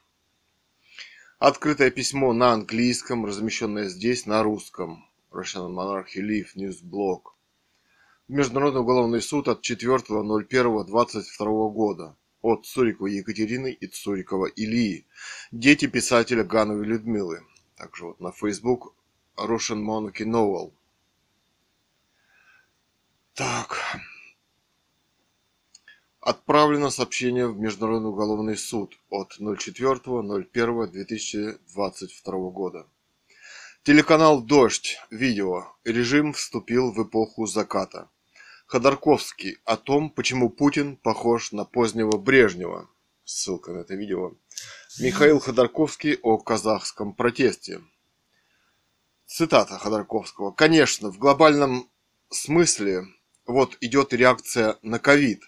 Открытое письмо на английском, размещенное здесь на русском. Russian Monarchy Leaf News Blog. Международный уголовный суд от 4.01.22 года от Цуриковой Екатерины и Цурикова Ильи, дети писателя Гановой Людмилы. Также вот на Facebook Russian Monarchy Novel. Так. Отправлено сообщение в Международный уголовный суд от 04.01.2022 года. Телеканал «Дождь» видео. Режим вступил в эпоху заката. Ходорковский о том, почему Путин похож на позднего Брежнева. Ссылка на это видео. Михаил Ходорковский о казахском протесте. Цитата Ходорковского. Конечно, в глобальном смысле вот идет реакция на ковид.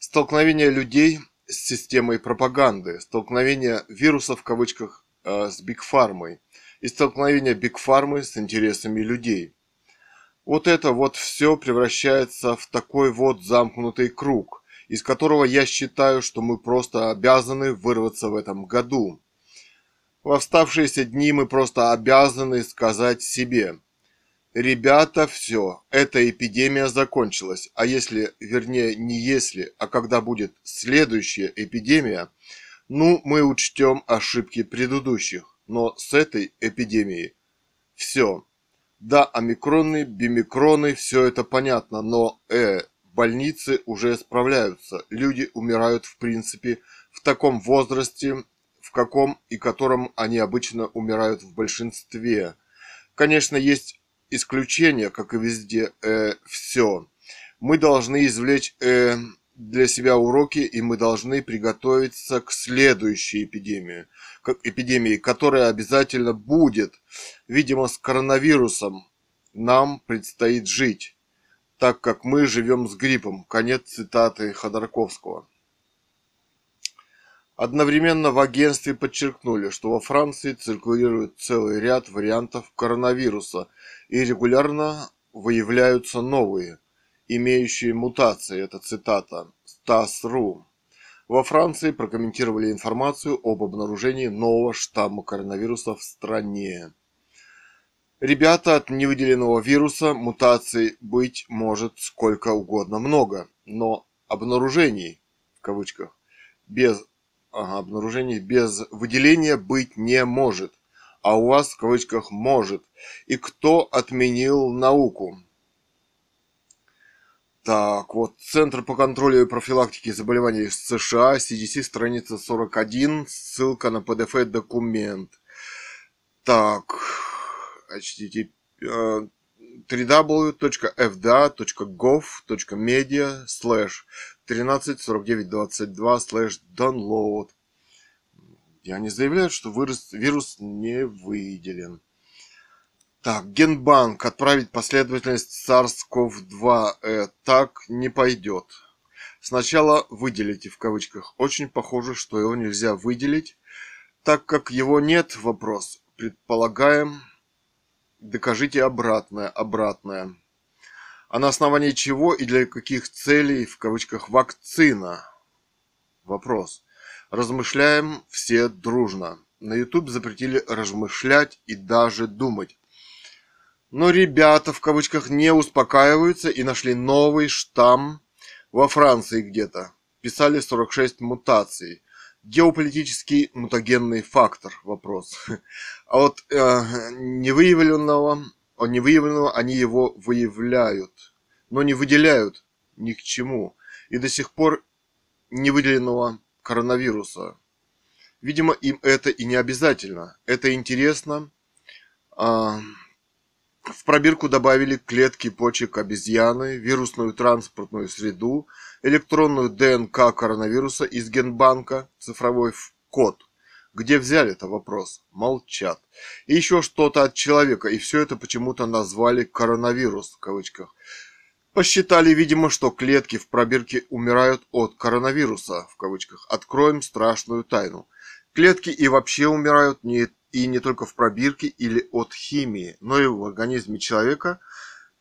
Столкновение людей с системой пропаганды, столкновение вирусов в кавычках э, с бигфармой и столкновение бигфармы с интересами людей – вот это вот все превращается в такой вот замкнутый круг, из которого я считаю, что мы просто обязаны вырваться в этом году. В оставшиеся дни мы просто обязаны сказать себе, ребята, все, эта эпидемия закончилась, а если, вернее, не если, а когда будет следующая эпидемия, ну, мы учтем ошибки предыдущих, но с этой эпидемией все. Да, омикроны, бимикроны, все это понятно, но э, больницы уже справляются. Люди умирают в принципе в таком возрасте, в каком и котором они обычно умирают в большинстве. Конечно, есть исключения, как и везде, э, все. Мы должны извлечь э, для себя уроки, и мы должны приготовиться к следующей эпидемии, к эпидемии, которая обязательно будет. Видимо, с коронавирусом нам предстоит жить, так как мы живем с гриппом. Конец цитаты Ходорковского. Одновременно в агентстве подчеркнули, что во Франции циркулирует целый ряд вариантов коронавируса и регулярно выявляются новые, имеющие мутации, это цитата, СТАС.ру. Во Франции прокомментировали информацию об обнаружении нового штамма коронавируса в стране. Ребята, от невыделенного вируса мутаций быть может сколько угодно много, но обнаружений, в кавычках, без ага, обнаружений без выделения быть не может, а у вас в кавычках может. И кто отменил науку? Так, вот, Центр по контролю и профилактике заболеваний США, CDC, страница 41, ссылка на PDF-документ. Так, http www.fda.gov.media slash 134922 slash download. Я не заявляю, что вирус, вирус не выделен. Так, Генбанк отправить последовательность SARS-CoV-2 э, так не пойдет. Сначала выделите в кавычках. Очень похоже, что его нельзя выделить, так как его нет, вопрос. Предполагаем, Докажите обратное, обратное. А на основании чего и для каких целей, в кавычках, вакцина? Вопрос. Размышляем все дружно. На YouTube запретили размышлять и даже думать. Но ребята, в кавычках, не успокаиваются и нашли новый штамм во Франции где-то. Писали 46 мутаций геополитический мутагенный фактор вопрос. А вот э, невыявленного, невыявленного они его выявляют, но не выделяют ни к чему. И до сих пор не выделенного коронавируса. Видимо, им это и не обязательно. Это интересно. А, в пробирку добавили клетки почек обезьяны, вирусную транспортную среду, электронную ДНК коронавируса из генбанка, цифровой код. Где взяли это вопрос? Молчат. И еще что-то от человека, и все это почему-то назвали коронавирус в кавычках. Посчитали, видимо, что клетки в пробирке умирают от коронавируса в кавычках. Откроем страшную тайну. Клетки и вообще умирают не и не только в пробирке или от химии, но и в организме человека,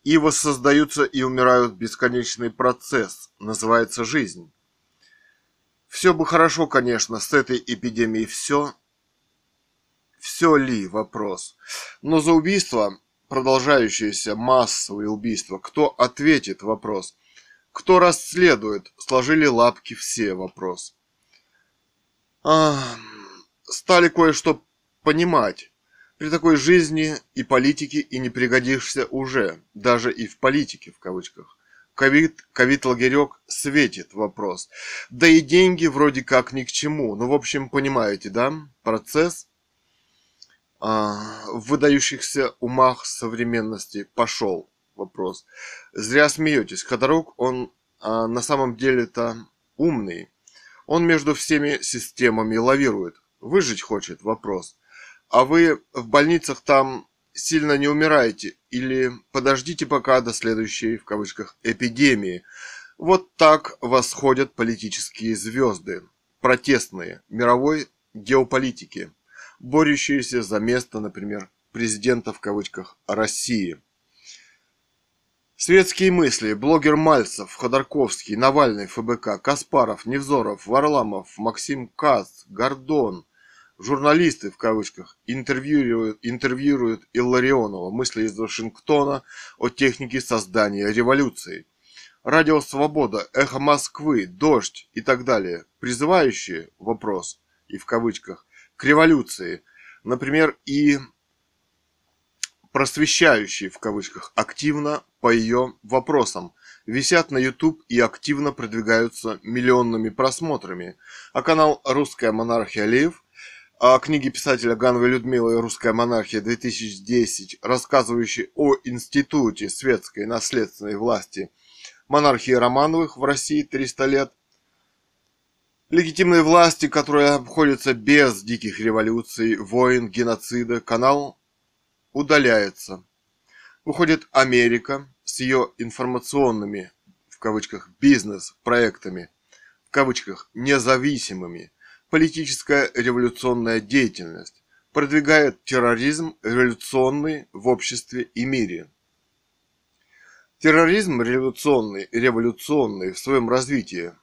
и воссоздаются и умирают бесконечный процесс, называется жизнь. Все бы хорошо, конечно, с этой эпидемией все. Все ли вопрос? Но за убийство, продолжающееся массовые убийства, кто ответит вопрос? Кто расследует? Сложили лапки все вопрос. А, стали кое-что понимать. При такой жизни и политике и не пригодишься уже, даже и в политике в кавычках. Ковид, ковид-лагерек светит вопрос. Да и деньги вроде как ни к чему. Ну, в общем, понимаете, да? Процесс в выдающихся умах современности пошел вопрос. Зря смеетесь. Ходорок, он а, на самом деле-то умный. Он между всеми системами лавирует. Выжить хочет вопрос а вы в больницах там сильно не умираете или подождите пока до следующей, в кавычках, эпидемии. Вот так восходят политические звезды, протестные, мировой геополитики, борющиеся за место, например, президента в кавычках России. Светские мысли. Блогер Мальцев, Ходорковский, Навальный, ФБК, Каспаров, Невзоров, Варламов, Максим Кац, Гордон, Журналисты, в кавычках, интервьюируют, интервьюируют Илларионова мысли из Вашингтона о технике создания революции. Радио «Свобода», «Эхо Москвы», «Дождь» и так далее, призывающие, вопрос, и в кавычках, к революции, например, и просвещающие, в кавычках, активно по ее вопросам, висят на YouTube и активно продвигаются миллионными просмотрами, а канал «Русская монархия Лев» о книге писателя Гановой Людмилы «Русская монархия 2010», рассказывающей о институте светской наследственной власти монархии Романовых в России 300 лет, легитимной власти, которая обходится без диких революций, войн, геноцида, канал удаляется. Выходит Америка с ее информационными, в кавычках, бизнес-проектами, в кавычках, независимыми – политическая революционная деятельность, продвигает терроризм революционный в обществе и мире. Терроризм революционный, революционный в своем развитии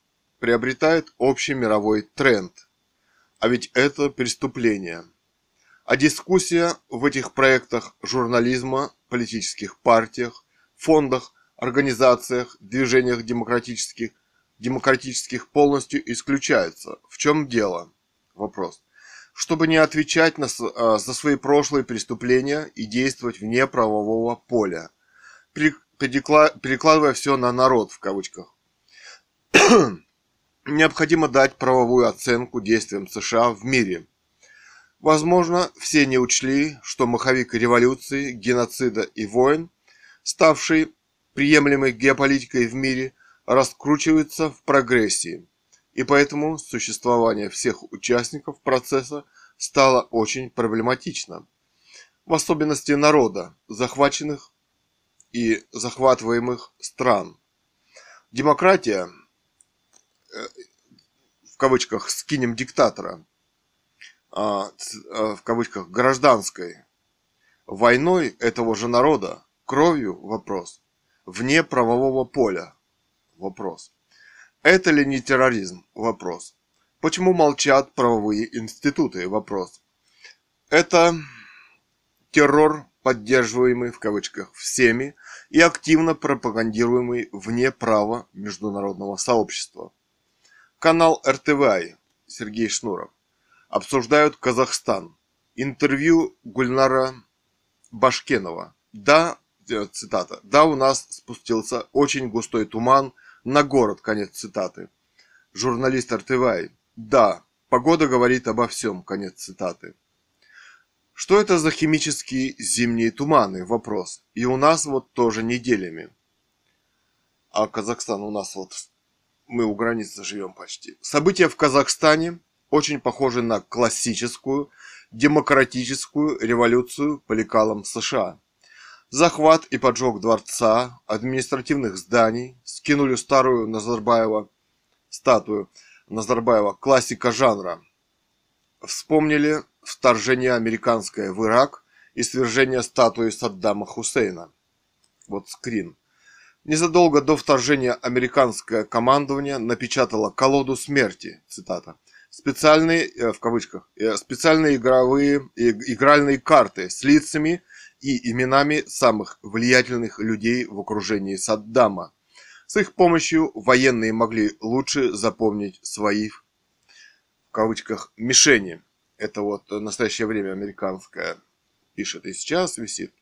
приобретает общий мировой тренд. А ведь это преступление. А дискуссия в этих проектах журнализма, политических партиях, фондах, организациях, движениях демократических, демократических полностью исключается. В чем дело? Вопрос. Чтобы не отвечать на, а, за свои прошлые преступления и действовать вне правового поля, перекладывая все на народ в кавычках. Необходимо дать правовую оценку действиям США в мире. Возможно, все не учли, что маховик революции, геноцида и войн, ставший приемлемой геополитикой в мире, раскручивается в прогрессии, и поэтому существование всех участников процесса стало очень проблематично, в особенности народа, захваченных и захватываемых стран. Демократия, в кавычках, скинем диктатора, а, а, в кавычках, гражданской, войной этого же народа, кровью вопрос, вне правового поля вопрос. Это ли не терроризм? Вопрос. Почему молчат правовые институты? Вопрос. Это террор, поддерживаемый в кавычках всеми и активно пропагандируемый вне права международного сообщества. Канал РТВИ Сергей Шнуров. Обсуждают Казахстан. Интервью Гульнара Башкенова. Да, э, цитата. Да, у нас спустился очень густой туман на город, конец цитаты. Журналист РТВИ. Да, погода говорит обо всем, конец цитаты. Что это за химические зимние туманы? Вопрос. И у нас вот тоже неделями. А Казахстан у нас вот мы у границы живем почти. События в Казахстане очень похожи на классическую демократическую революцию по лекалам США. Захват и поджог дворца, административных зданий, скинули старую Назарбаева статую Назарбаева, классика жанра. Вспомнили вторжение американское в Ирак и свержение статуи Саддама Хусейна. Вот скрин. Незадолго до вторжения американское командование напечатало колоду смерти, цитата, специальные, э, в кавычках, э, специальные игровые, игральные карты с лицами и именами самых влиятельных людей в окружении Саддама. С их помощью военные могли лучше запомнить свои, в кавычках, мишени. Это вот в настоящее время американская пишет и сейчас висит.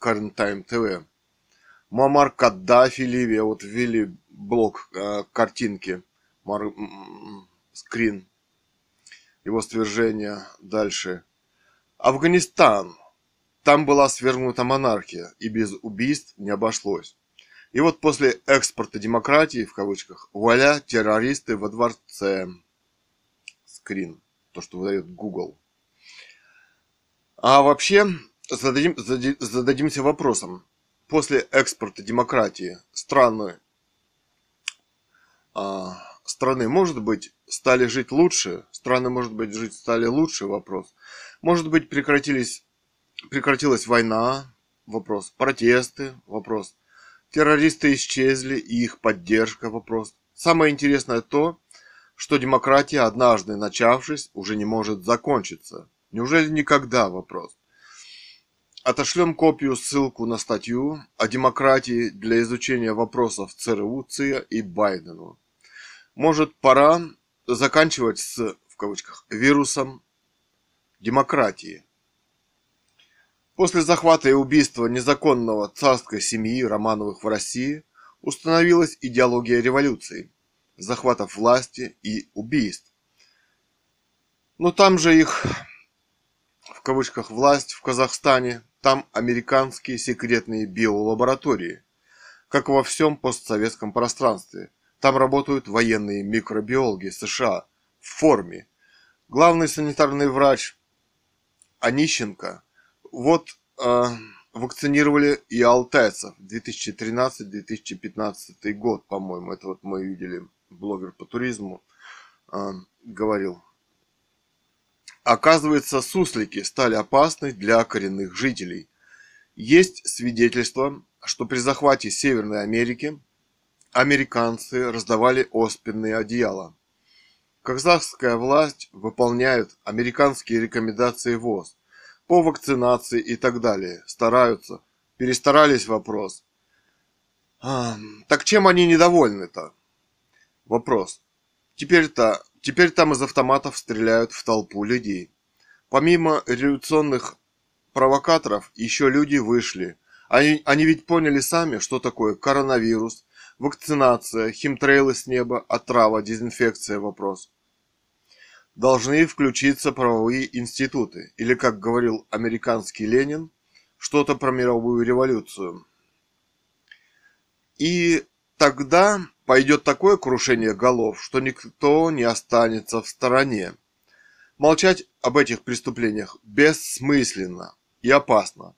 Current Time TV. Муаммар Каддафи, Ливия, вот ввели блок э, картинки, мар, скрин, его свержения. Дальше. Афганистан. Там была свергнута монархия, и без убийств не обошлось. И вот после экспорта демократии, в кавычках, вуаля, террористы во дворце. Скрин то, что выдает Google. А вообще, зададим, зададимся вопросом. После экспорта демократии страны, а, страны, может быть, стали жить лучше? Страны, может быть, жить стали лучше? Вопрос. Может быть, прекратились, прекратилась война? Вопрос. Протесты? Вопрос. Террористы исчезли и их поддержка? Вопрос. Самое интересное то, что демократия, однажды начавшись, уже не может закончиться. Неужели никогда вопрос? Отошлем копию ссылку на статью о демократии для изучения вопросов ЦРУ, ЦИА и Байдену. Может, пора заканчивать с, в кавычках, вирусом демократии. После захвата и убийства незаконного царской семьи Романовых в России установилась идеология революции – захватов власти и убийств. Но там же их, в кавычках, власть в Казахстане, там американские секретные биолаборатории, как во всем постсоветском пространстве. Там работают военные микробиологи США в форме. Главный санитарный врач Онищенко вот э, вакцинировали и алтайцев 2013-2015 год, по-моему. Это вот мы видели блогер по туризму, э, говорил. Оказывается, суслики стали опасны для коренных жителей. Есть свидетельства, что при захвате Северной Америки американцы раздавали оспенные одеяла. Казахская власть выполняет американские рекомендации ВОЗ по вакцинации и так далее. Стараются. Перестарались вопрос. Так чем они недовольны-то? Вопрос. Теперь-то, теперь там из автоматов стреляют в толпу людей. Помимо революционных провокаторов, еще люди вышли. Они, они ведь поняли сами, что такое коронавирус, вакцинация, химтрейлы с неба, отрава, дезинфекция – вопрос. Должны включиться правовые институты, или, как говорил американский Ленин, что-то про мировую революцию. И тогда пойдет такое крушение голов, что никто не останется в стороне. Молчать об этих преступлениях бессмысленно и опасно.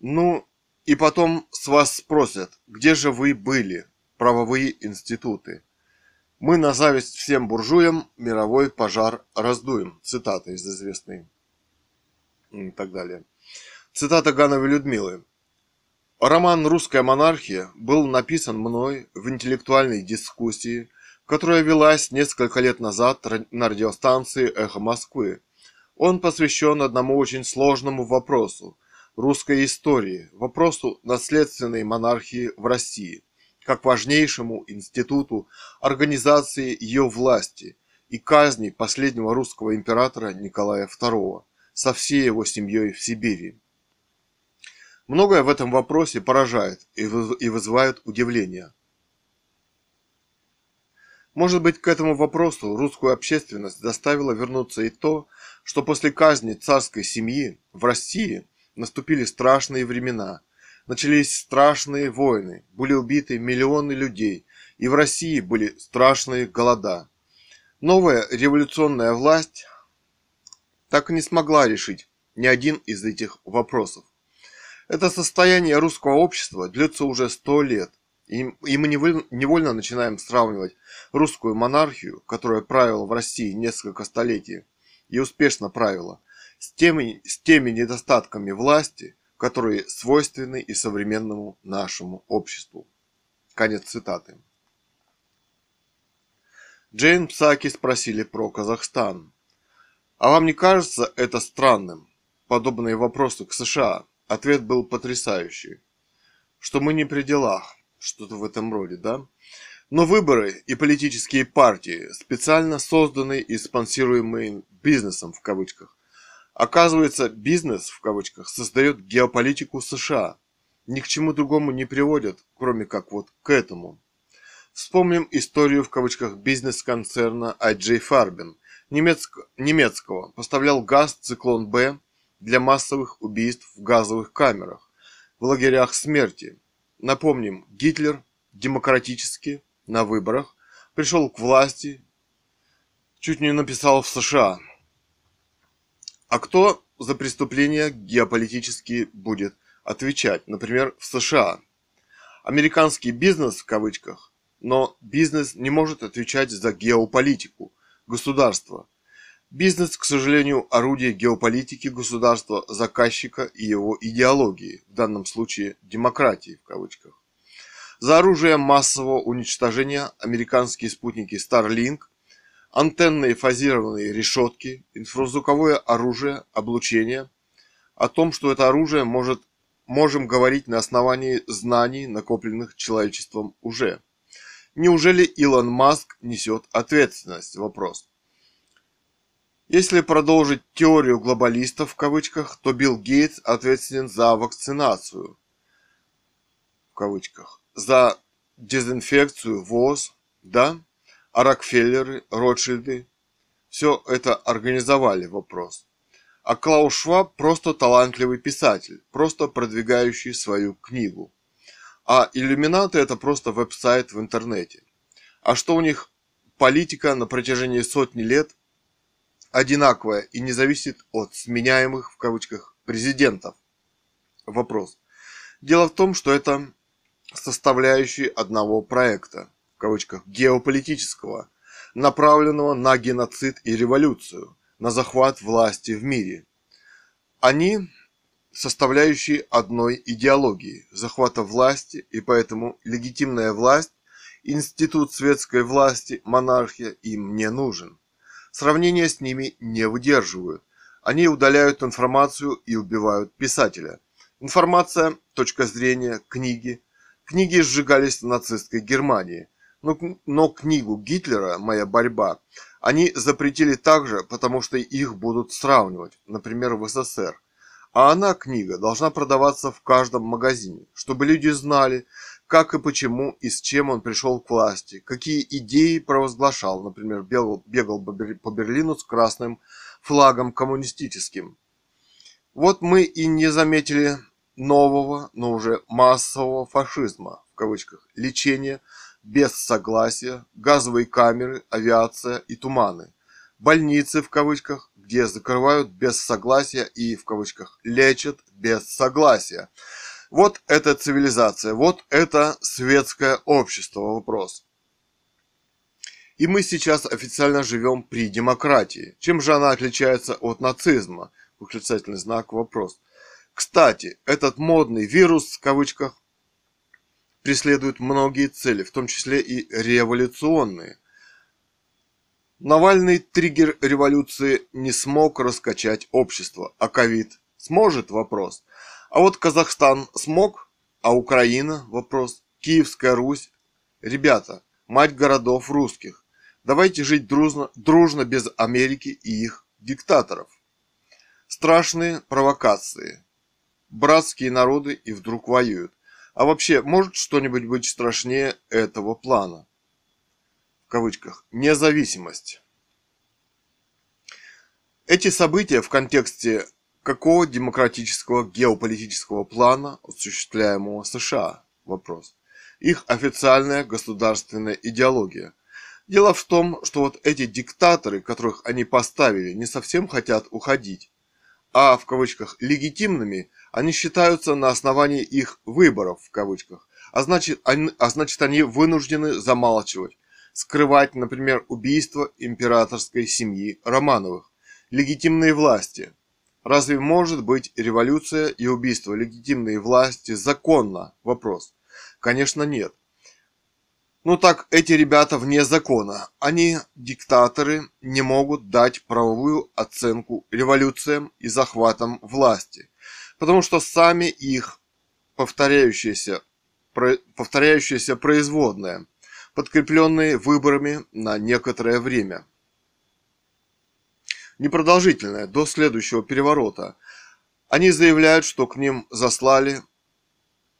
Ну, и потом с вас спросят, где же вы были, правовые институты. Мы на зависть всем буржуям мировой пожар раздуем. Цитата из известной и так далее. Цитата Гановой Людмилы. Роман «Русская монархия» был написан мной в интеллектуальной дискуссии, которая велась несколько лет назад на радиостанции «Эхо Москвы». Он посвящен одному очень сложному вопросу – русской истории, вопросу наследственной монархии в России, как важнейшему институту организации ее власти и казни последнего русского императора Николая II со всей его семьей в Сибири. Многое в этом вопросе поражает и вызывает удивление. Может быть, к этому вопросу русскую общественность заставило вернуться и то, что после казни царской семьи в России наступили страшные времена, начались страшные войны, были убиты миллионы людей, и в России были страшные голода. Новая революционная власть так и не смогла решить ни один из этих вопросов. Это состояние русского общества длится уже сто лет, и, мы невольно начинаем сравнивать русскую монархию, которая правила в России несколько столетий и успешно правила, с теми, с теми недостатками власти, которые свойственны и современному нашему обществу. Конец цитаты. Джейн Псаки спросили про Казахстан. А вам не кажется это странным? Подобные вопросы к США – Ответ был потрясающий. Что мы не при делах, что-то в этом роде, да? Но выборы и политические партии, специально созданные и спонсируемые бизнесом в кавычках, оказывается, бизнес в кавычках создает геополитику США. Ни к чему другому не приводят, кроме как вот к этому. Вспомним историю в кавычках бизнес-концерна IJ Farben, немецк... немецкого, поставлял газ «Циклон Б» для массовых убийств в газовых камерах, в лагерях смерти. Напомним, Гитлер демократически на выборах пришел к власти, чуть не написал в США. А кто за преступления геополитически будет отвечать, например, в США? Американский бизнес в кавычках, но бизнес не может отвечать за геополитику государства. Бизнес, к сожалению, орудие геополитики государства, заказчика и его идеологии, в данном случае демократии в кавычках. За оружие массового уничтожения американские спутники Starlink, антенные фазированные решетки, инфразвуковое оружие, облучение. О том, что это оружие может, можем говорить на основании знаний, накопленных человечеством уже. Неужели Илон Маск несет ответственность? Вопрос. Если продолжить теорию глобалистов в кавычках, то Билл Гейтс ответственен за вакцинацию в кавычках, за дезинфекцию ВОЗ, да, а Рокфеллеры, Ротшильды все это организовали вопрос. А Клаус Шваб просто талантливый писатель, просто продвигающий свою книгу. А иллюминаты это просто веб-сайт в интернете. А что у них политика на протяжении сотни лет – одинаковая и не зависит от сменяемых в кавычках президентов. Вопрос. Дело в том, что это составляющие одного проекта, в кавычках, геополитического, направленного на геноцид и революцию, на захват власти в мире. Они составляющие одной идеологии – захвата власти, и поэтому легитимная власть, институт светской власти, монархия им не нужен. Сравнения с ними не выдерживают. Они удаляют информацию и убивают писателя. Информация, точка зрения, книги. Книги сжигались в нацистской Германии. Но, но книгу Гитлера «Моя борьба» они запретили также, потому что их будут сравнивать, например, в СССР. А она, книга, должна продаваться в каждом магазине, чтобы люди знали, как и почему и с чем он пришел к власти, какие идеи провозглашал, например, бегал, бегал по Берлину с красным флагом коммунистическим. Вот мы и не заметили нового, но уже массового фашизма, в кавычках, лечения без согласия, газовые камеры, авиация и туманы, больницы, в кавычках, где закрывают без согласия и, в кавычках, лечат без согласия. Вот это цивилизация, вот это светское общество, вопрос. И мы сейчас официально живем при демократии. Чем же она отличается от нацизма? Восклицательный знак вопрос. Кстати, этот модный вирус, в кавычках, преследует многие цели, в том числе и революционные. Навальный триггер революции не смог раскачать общество, а ковид сможет? Вопрос. А вот Казахстан смог, а Украина? Вопрос. Киевская Русь? Ребята, мать городов русских. Давайте жить дружно, дружно без Америки и их диктаторов. Страшные провокации. Братские народы и вдруг воюют. А вообще, может что-нибудь быть страшнее этого плана? В кавычках. Независимость. Эти события в контексте какого демократического геополитического плана, осуществляемого США? Вопрос. Их официальная государственная идеология. Дело в том, что вот эти диктаторы, которых они поставили, не совсем хотят уходить, а в кавычках легитимными они считаются на основании их выборов в кавычках, а значит, они, а значит они вынуждены замалчивать, скрывать, например, убийство императорской семьи Романовых, легитимные власти. Разве может быть революция и убийство легитимной власти законно? Вопрос. Конечно нет. Ну так эти ребята вне закона. Они, диктаторы, не могут дать правовую оценку революциям и захватам власти, потому что сами их повторяющиеся, повторяющиеся производные, подкрепленные выборами на некоторое время. Непродолжительное, до следующего переворота. Они заявляют, что к ним заслали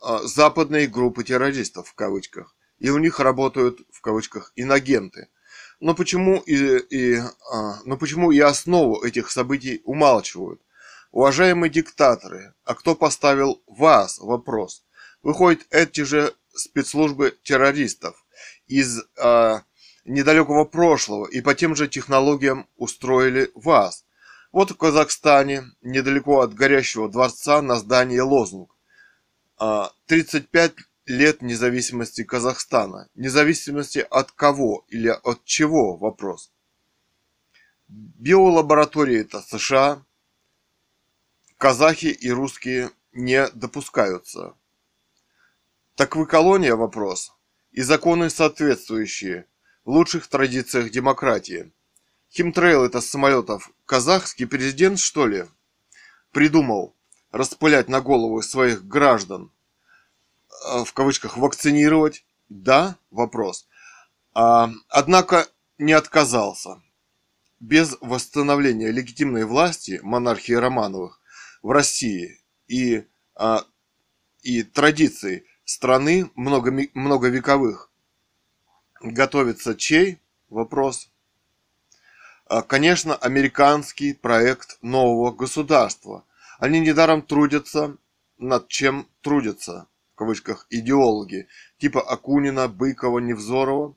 а, западные группы террористов в кавычках и у них работают в кавычках инагенты. Но почему и, и, а, но почему и основу этих событий умалчивают? Уважаемые диктаторы, а кто поставил вас? Вопрос. Выходит, эти же спецслужбы террористов из а, недалекого прошлого и по тем же технологиям устроили вас. Вот в Казахстане, недалеко от горящего дворца, на здании лозунг. 35 а, лет независимости Казахстана. Независимости от кого или от чего вопрос. Биолаборатории это США. Казахи и русские не допускаются. Так вы колония вопрос. И законы соответствующие. В лучших традициях демократии. Химтрейл это с самолетов. Казахский президент что ли? Придумал распылять на голову своих граждан Э, в кавычках вакцинировать? Да, вопрос. А, однако не отказался. Без восстановления легитимной власти монархии Романовых в России и, а, и традиций страны много, многовековых готовится чей? Вопрос. А, конечно, американский проект нового государства. Они недаром трудятся, над чем трудятся в кавычках, идеологи, типа Акунина, Быкова, Невзорова,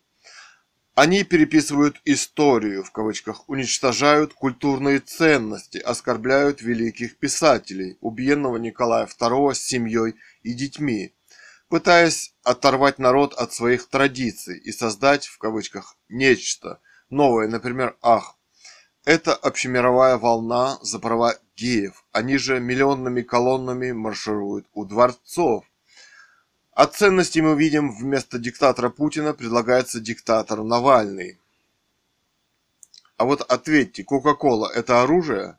они переписывают историю, в кавычках, уничтожают культурные ценности, оскорбляют великих писателей, убиенного Николая II с семьей и детьми, пытаясь оторвать народ от своих традиций и создать, в кавычках, нечто, новое, например, ах, это общемировая волна за права геев. Они же миллионными колоннами маршируют у дворцов. А ценности мы видим вместо диктатора Путина предлагается диктатор Навальный. А вот ответьте, Кока-Кола – это оружие?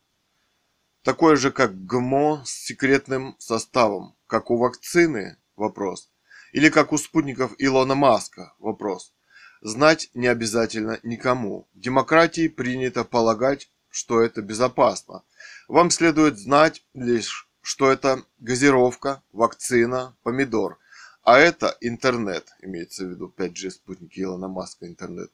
Такое же, как ГМО с секретным составом, как у вакцины? Вопрос. Или как у спутников Илона Маска? Вопрос. Знать не обязательно никому. В демократии принято полагать, что это безопасно. Вам следует знать лишь, что это газировка, вакцина, помидор. А это интернет, имеется в виду 5G спутники Илона Маска интернет.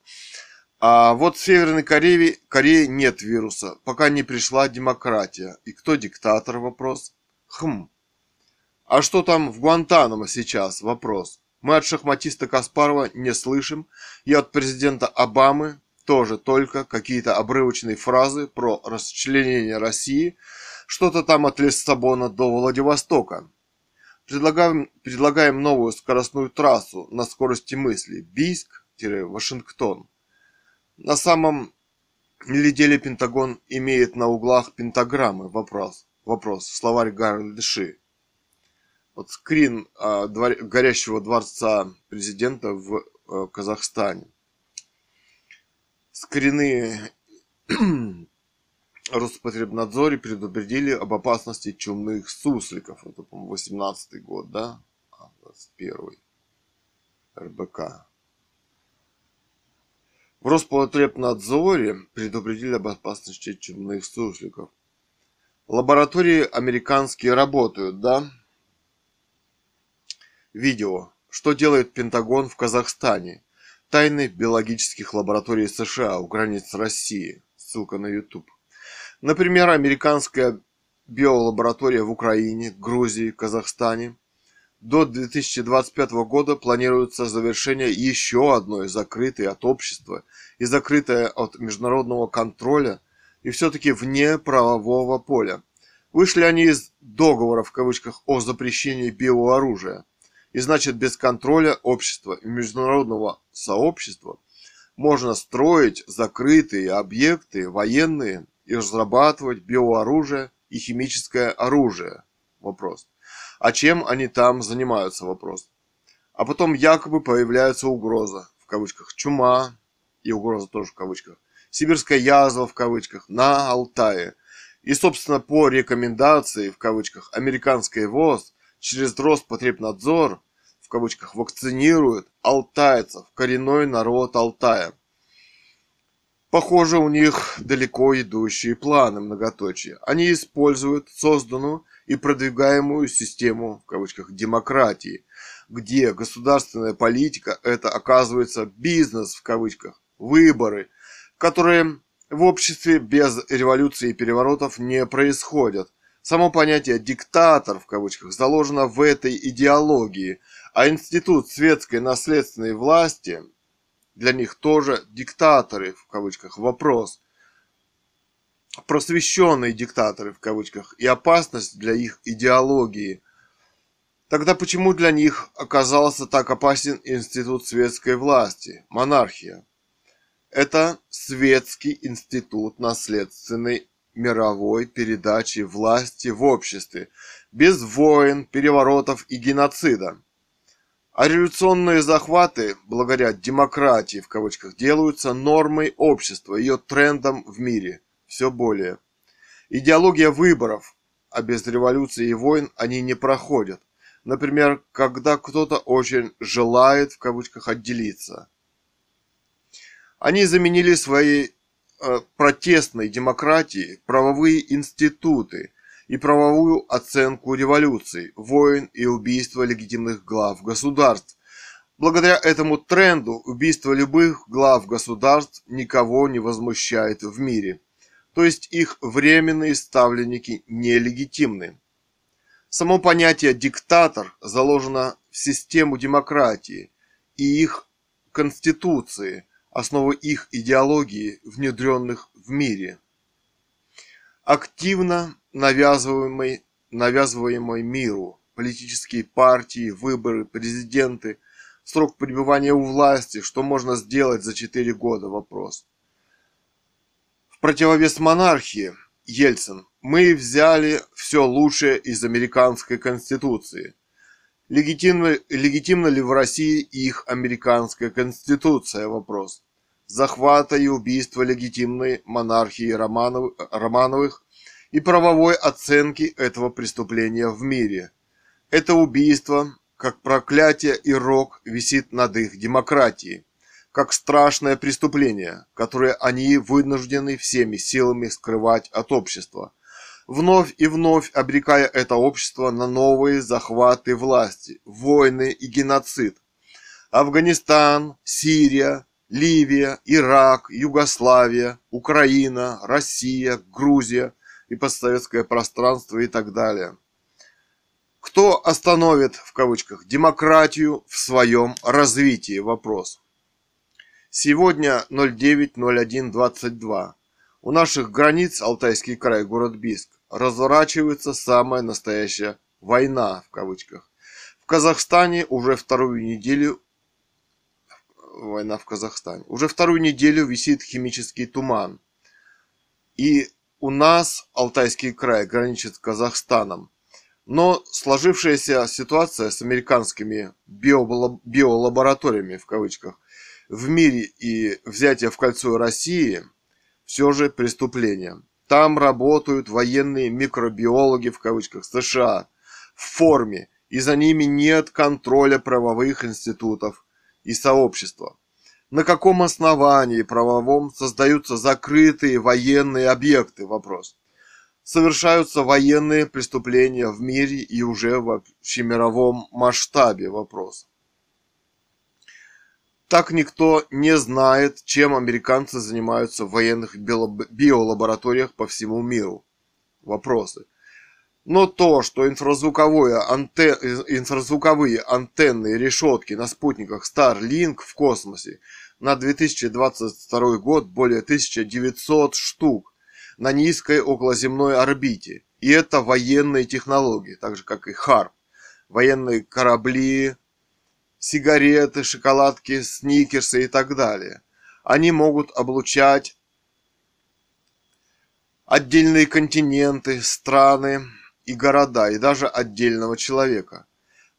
А вот в Северной Корее, Корее нет вируса, пока не пришла демократия. И кто диктатор? Вопрос. Хм. А что там в Гуантанамо сейчас? Вопрос. Мы от шахматиста Каспарова не слышим, и от президента Обамы тоже только какие-то обрывочные фразы про расчленение России, что-то там от Лиссабона до Владивостока. Предлагаем, предлагаем новую скоростную трассу на скорости мысли Бийск-Вашингтон. На самом деле Пентагон имеет на углах пентаграммы. Вопрос. Вопрос. Словарь Гарольда Ши вот скрин а, двор, горящего дворца президента в а, Казахстане. Скрины Роспотребнадзоре предупредили об опасности чумных сусликов. Это, по-моему, 18 год, да? А, 21 РБК. В Роспотребнадзоре предупредили об опасности чумных сусликов. Лаборатории американские работают, да? Видео. Что делает Пентагон в Казахстане? Тайны биологических лабораторий США у границ России. Ссылка на YouTube. Например, американская биолаборатория в Украине, Грузии, Казахстане. До 2025 года планируется завершение еще одной закрытой от общества и закрытой от международного контроля и все-таки вне правового поля. Вышли они из договора в кавычках о запрещении биооружия – и значит, без контроля общества и международного сообщества можно строить закрытые объекты военные и разрабатывать биооружие и химическое оружие. Вопрос. А чем они там занимаются? Вопрос. А потом якобы появляется угроза, в кавычках, чума, и угроза тоже в кавычках, сибирская язва в кавычках, на Алтае. И, собственно, по рекомендации, в кавычках, американской ВОЗ через Роспотребнадзор в кавычках вакцинируют алтайцев, коренной народ Алтая. Похоже, у них далеко идущие планы многоточия. Они используют созданную и продвигаемую систему, в кавычках, демократии, где государственная политика – это, оказывается, бизнес, в кавычках, выборы, которые в обществе без революции и переворотов не происходят – Само понятие «диктатор» в кавычках заложено в этой идеологии, а институт светской наследственной власти для них тоже диктаторы в кавычках. Вопрос. Просвещенные диктаторы в кавычках и опасность для их идеологии. Тогда почему для них оказался так опасен институт светской власти, монархия? Это светский институт наследственной мировой передачи власти в обществе, без войн, переворотов и геноцида. А революционные захваты, благодаря демократии в кавычках, делаются нормой общества, ее трендом в мире, все более. Идеология выборов, а без революции и войн они не проходят. Например, когда кто-то очень желает в кавычках отделиться. Они заменили свои протестной демократии правовые институты и правовую оценку революций, войн и убийства легитимных глав государств. Благодаря этому тренду убийство любых глав государств никого не возмущает в мире, то есть их временные ставленники нелегитимны. Само понятие «диктатор» заложено в систему демократии и их конституции – основы их идеологии, внедренных в мире. Активно навязываемый, навязываемый миру политические партии, выборы, президенты, срок пребывания у власти, что можно сделать за 4 года, вопрос. противовес монархии, Ельцин, мы взяли все лучшее из американской конституции. Легитимно, легитимна ли в России их американская конституция? Вопрос. Захвата и убийства легитимной монархии Романов, Романовых и правовой оценки этого преступления в мире. Это убийство, как проклятие и рок, висит над их демократией как страшное преступление, которое они вынуждены всеми силами скрывать от общества, вновь и вновь обрекая это общество на новые захваты власти, войны и геноцид. Афганистан, Сирия, Ливия, Ирак, Югославия, Украина, Россия, Грузия и постсоветское пространство и так далее. Кто остановит, в кавычках, демократию в своем развитии? Вопрос. Сегодня 09.01.22. У наших границ Алтайский край, город Биск, разворачивается самая настоящая «война» в кавычках. В Казахстане уже вторую неделю война в Казахстане. Уже вторую неделю висит химический туман. И у нас Алтайский край граничит с Казахстаном. Но сложившаяся ситуация с американскими биолабораториями в кавычках в мире и взятие в кольцо России все же преступление. Там работают военные микробиологи в кавычках США в форме, и за ними нет контроля правовых институтов и сообщества. На каком основании правовом создаются закрытые военные объекты? Вопрос. Совершаются военные преступления в мире и уже в общемировом масштабе? Вопрос. Так никто не знает, чем американцы занимаются в военных биолабораториях по всему миру. Вопросы. Но то, что инфразвуковые, антен... инфразвуковые антенны и решетки на спутниках Starlink в космосе на 2022 год более 1900 штук на низкой околоземной орбите. И это военные технологии, так же как и HARP. Военные корабли, сигареты, шоколадки, сникерсы и так далее. Они могут облучать отдельные континенты, страны и города, и даже отдельного человека.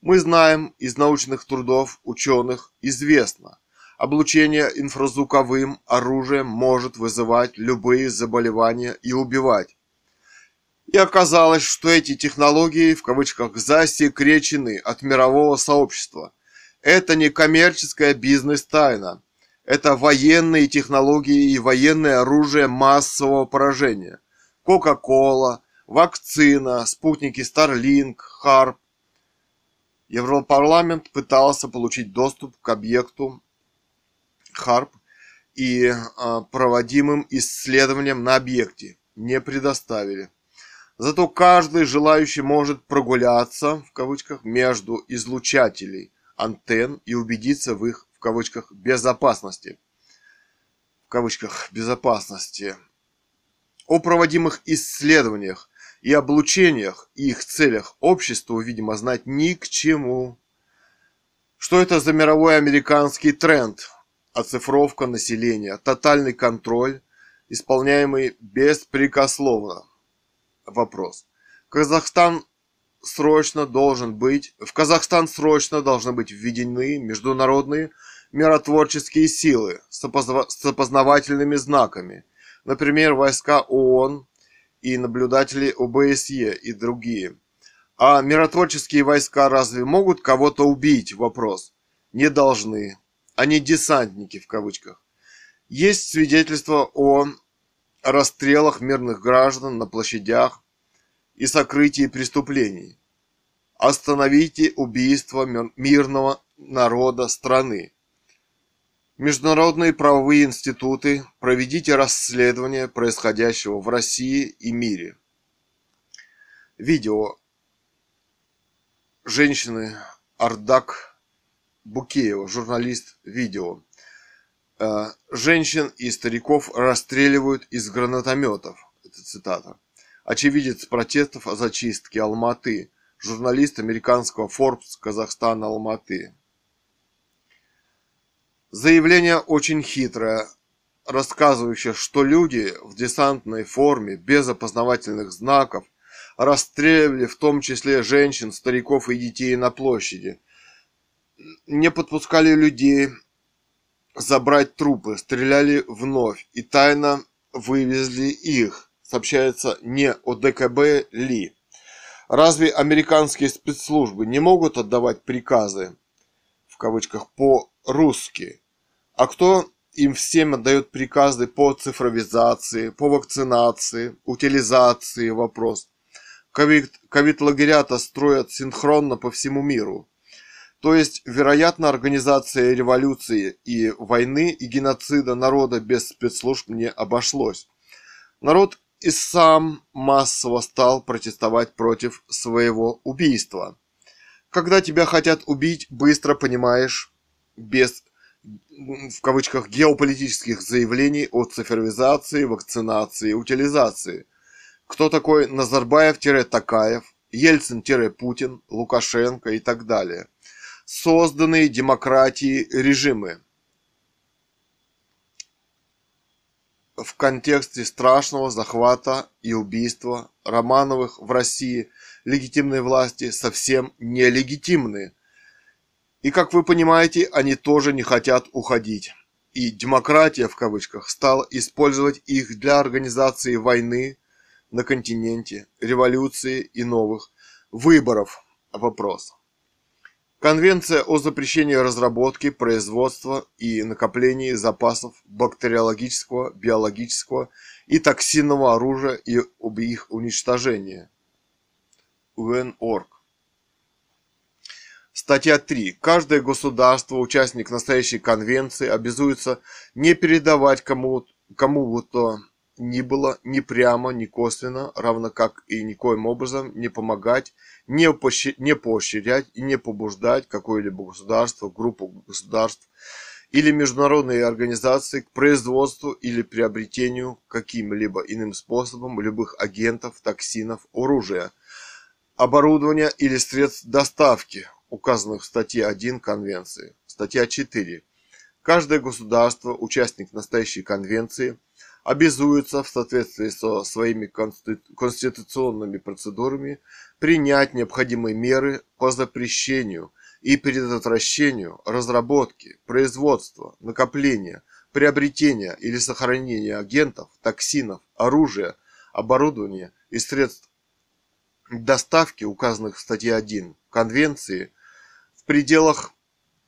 Мы знаем из научных трудов ученых известно, облучение инфразвуковым оружием может вызывать любые заболевания и убивать. И оказалось, что эти технологии в кавычках засекречены от мирового сообщества – это не коммерческая бизнес-тайна. Это военные технологии и военное оружие массового поражения. Кока-кола, вакцина, спутники Starlink, Харп. Европарламент пытался получить доступ к объекту Харп и а, проводимым исследованиям на объекте. Не предоставили. Зато каждый желающий может прогуляться, в кавычках, между излучателей антенн и убедиться в их, в кавычках, безопасности. В кавычках, безопасности. О проводимых исследованиях и облучениях и их целях обществу, видимо, знать ни к чему. Что это за мировой американский тренд? Оцифровка населения, тотальный контроль, исполняемый беспрекословно. Вопрос. Казахстан срочно должен быть, в Казахстан срочно должны быть введены международные миротворческие силы с, опозна, с опознавательными знаками, например, войска ООН и наблюдатели ОБСЕ и другие. А миротворческие войска разве могут кого-то убить? Вопрос. Не должны. Они десантники в кавычках. Есть свидетельства о расстрелах мирных граждан на площадях, и сокрытии преступлений. Остановите убийство мирного народа страны. Международные правовые институты, проведите расследование происходящего в России и мире. Видео женщины Ардак Букеева, журналист видео. Э, женщин и стариков расстреливают из гранатометов. Это цитата очевидец протестов о зачистке Алматы, журналист американского Forbes Казахстан Алматы. Заявление очень хитрое. рассказывающая, что люди в десантной форме, без опознавательных знаков, расстреливали в том числе женщин, стариков и детей на площади. Не подпускали людей забрать трупы, стреляли вновь и тайно вывезли их, сообщается не о ДКБ Ли. Разве американские спецслужбы не могут отдавать приказы, в кавычках, по-русски? А кто им всем отдает приказы по цифровизации, по вакцинации, утилизации, вопрос. Ковид-лагеря-то строят синхронно по всему миру. То есть, вероятно, организация революции и войны и геноцида народа без спецслужб не обошлось. Народ и сам массово стал протестовать против своего убийства. Когда тебя хотят убить, быстро понимаешь, без в кавычках геополитических заявлений о цифровизации, вакцинации, утилизации. Кто такой Назарбаев-Такаев, Ельцин-Путин, Лукашенко и так далее. Созданные демократии режимы – в контексте страшного захвата и убийства Романовых в России легитимные власти совсем нелегитимны. И, как вы понимаете, они тоже не хотят уходить. И демократия, в кавычках, стала использовать их для организации войны на континенте, революции и новых выборов. Вопрос. Конвенция о запрещении разработки, производства и накопления запасов бактериологического, биологического и токсинного оружия и об их уничтожении. УНОРГ. Статья 3. Каждое государство, участник настоящей конвенции, обязуется не передавать кому-то кому ни было ни прямо, ни косвенно, равно как и никоим образом не помогать, не, поощрять, не поощрять и не побуждать какое-либо государство, группу государств или международные организации к производству или приобретению каким-либо иным способом любых агентов, токсинов, оружия, оборудования или средств доставки, указанных в статье 1 Конвенции. Статья 4. Каждое государство, участник настоящей конвенции – обязуется в соответствии со своими конституционными процедурами принять необходимые меры по запрещению и предотвращению разработки, производства, накопления, приобретения или сохранения агентов, токсинов, оружия, оборудования и средств доставки, указанных в статье 1 Конвенции, в пределах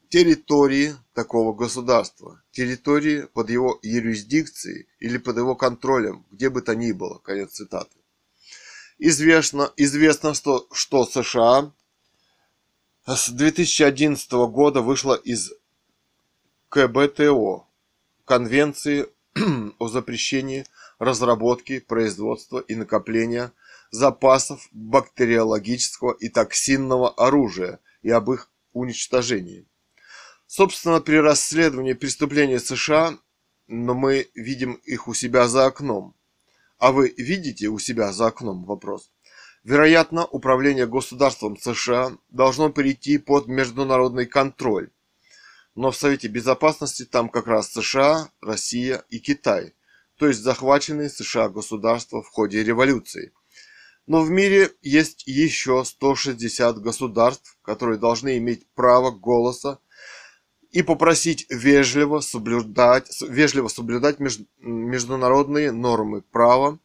территории такого государства, территории под его юрисдикцией или под его контролем, где бы то ни было. Конец цитаты. Известно, известно что, что США с 2011 года вышла из КБТО, Конвенции о запрещении разработки, производства и накопления запасов бактериологического и токсинного оружия и об их уничтожении. Собственно, при расследовании преступлений США, но мы видим их у себя за окном. А вы видите у себя за окном вопрос? Вероятно, управление государством США должно перейти под международный контроль. Но в Совете Безопасности там как раз США, Россия и Китай, то есть захваченные США государства в ходе революции. Но в мире есть еще 160 государств, которые должны иметь право голоса и попросить вежливо соблюдать, вежливо соблюдать меж, международные нормы права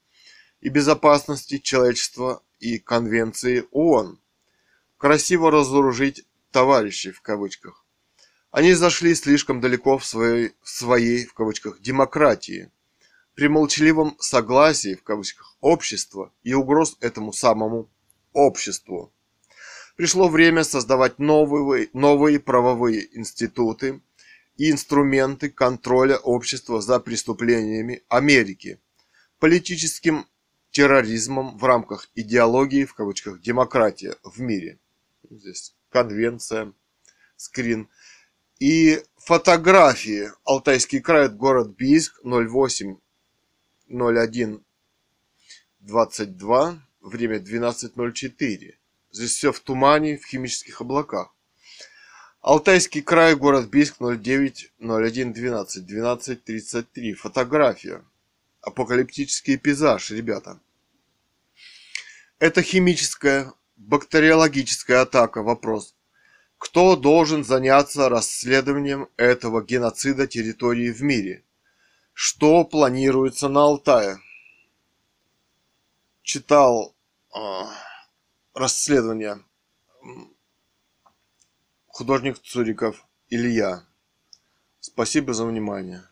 и безопасности человечества и конвенции ООН. Красиво разоружить товарищей в кавычках. Они зашли слишком далеко в своей, в своей в кавычках демократии, при молчаливом согласии в кавычках общества и угроз этому самому обществу. Пришло время создавать новые, новые правовые институты и инструменты контроля общества за преступлениями Америки, политическим терроризмом в рамках идеологии, в кавычках, демократия в мире. Здесь конвенция, скрин. И фотографии. Алтайский край, город Бийск, 08 01 22, время 12.04. Здесь все в тумане, в химических облаках. Алтайский край, город Бийск, 09 01 12 12 33. Фотография. Апокалиптический пейзаж, ребята. Это химическая, бактериологическая атака. Вопрос. Кто должен заняться расследованием этого геноцида территории в мире? Что планируется на Алтае? Читал э, расследование художник Цуриков Илья. Спасибо за внимание.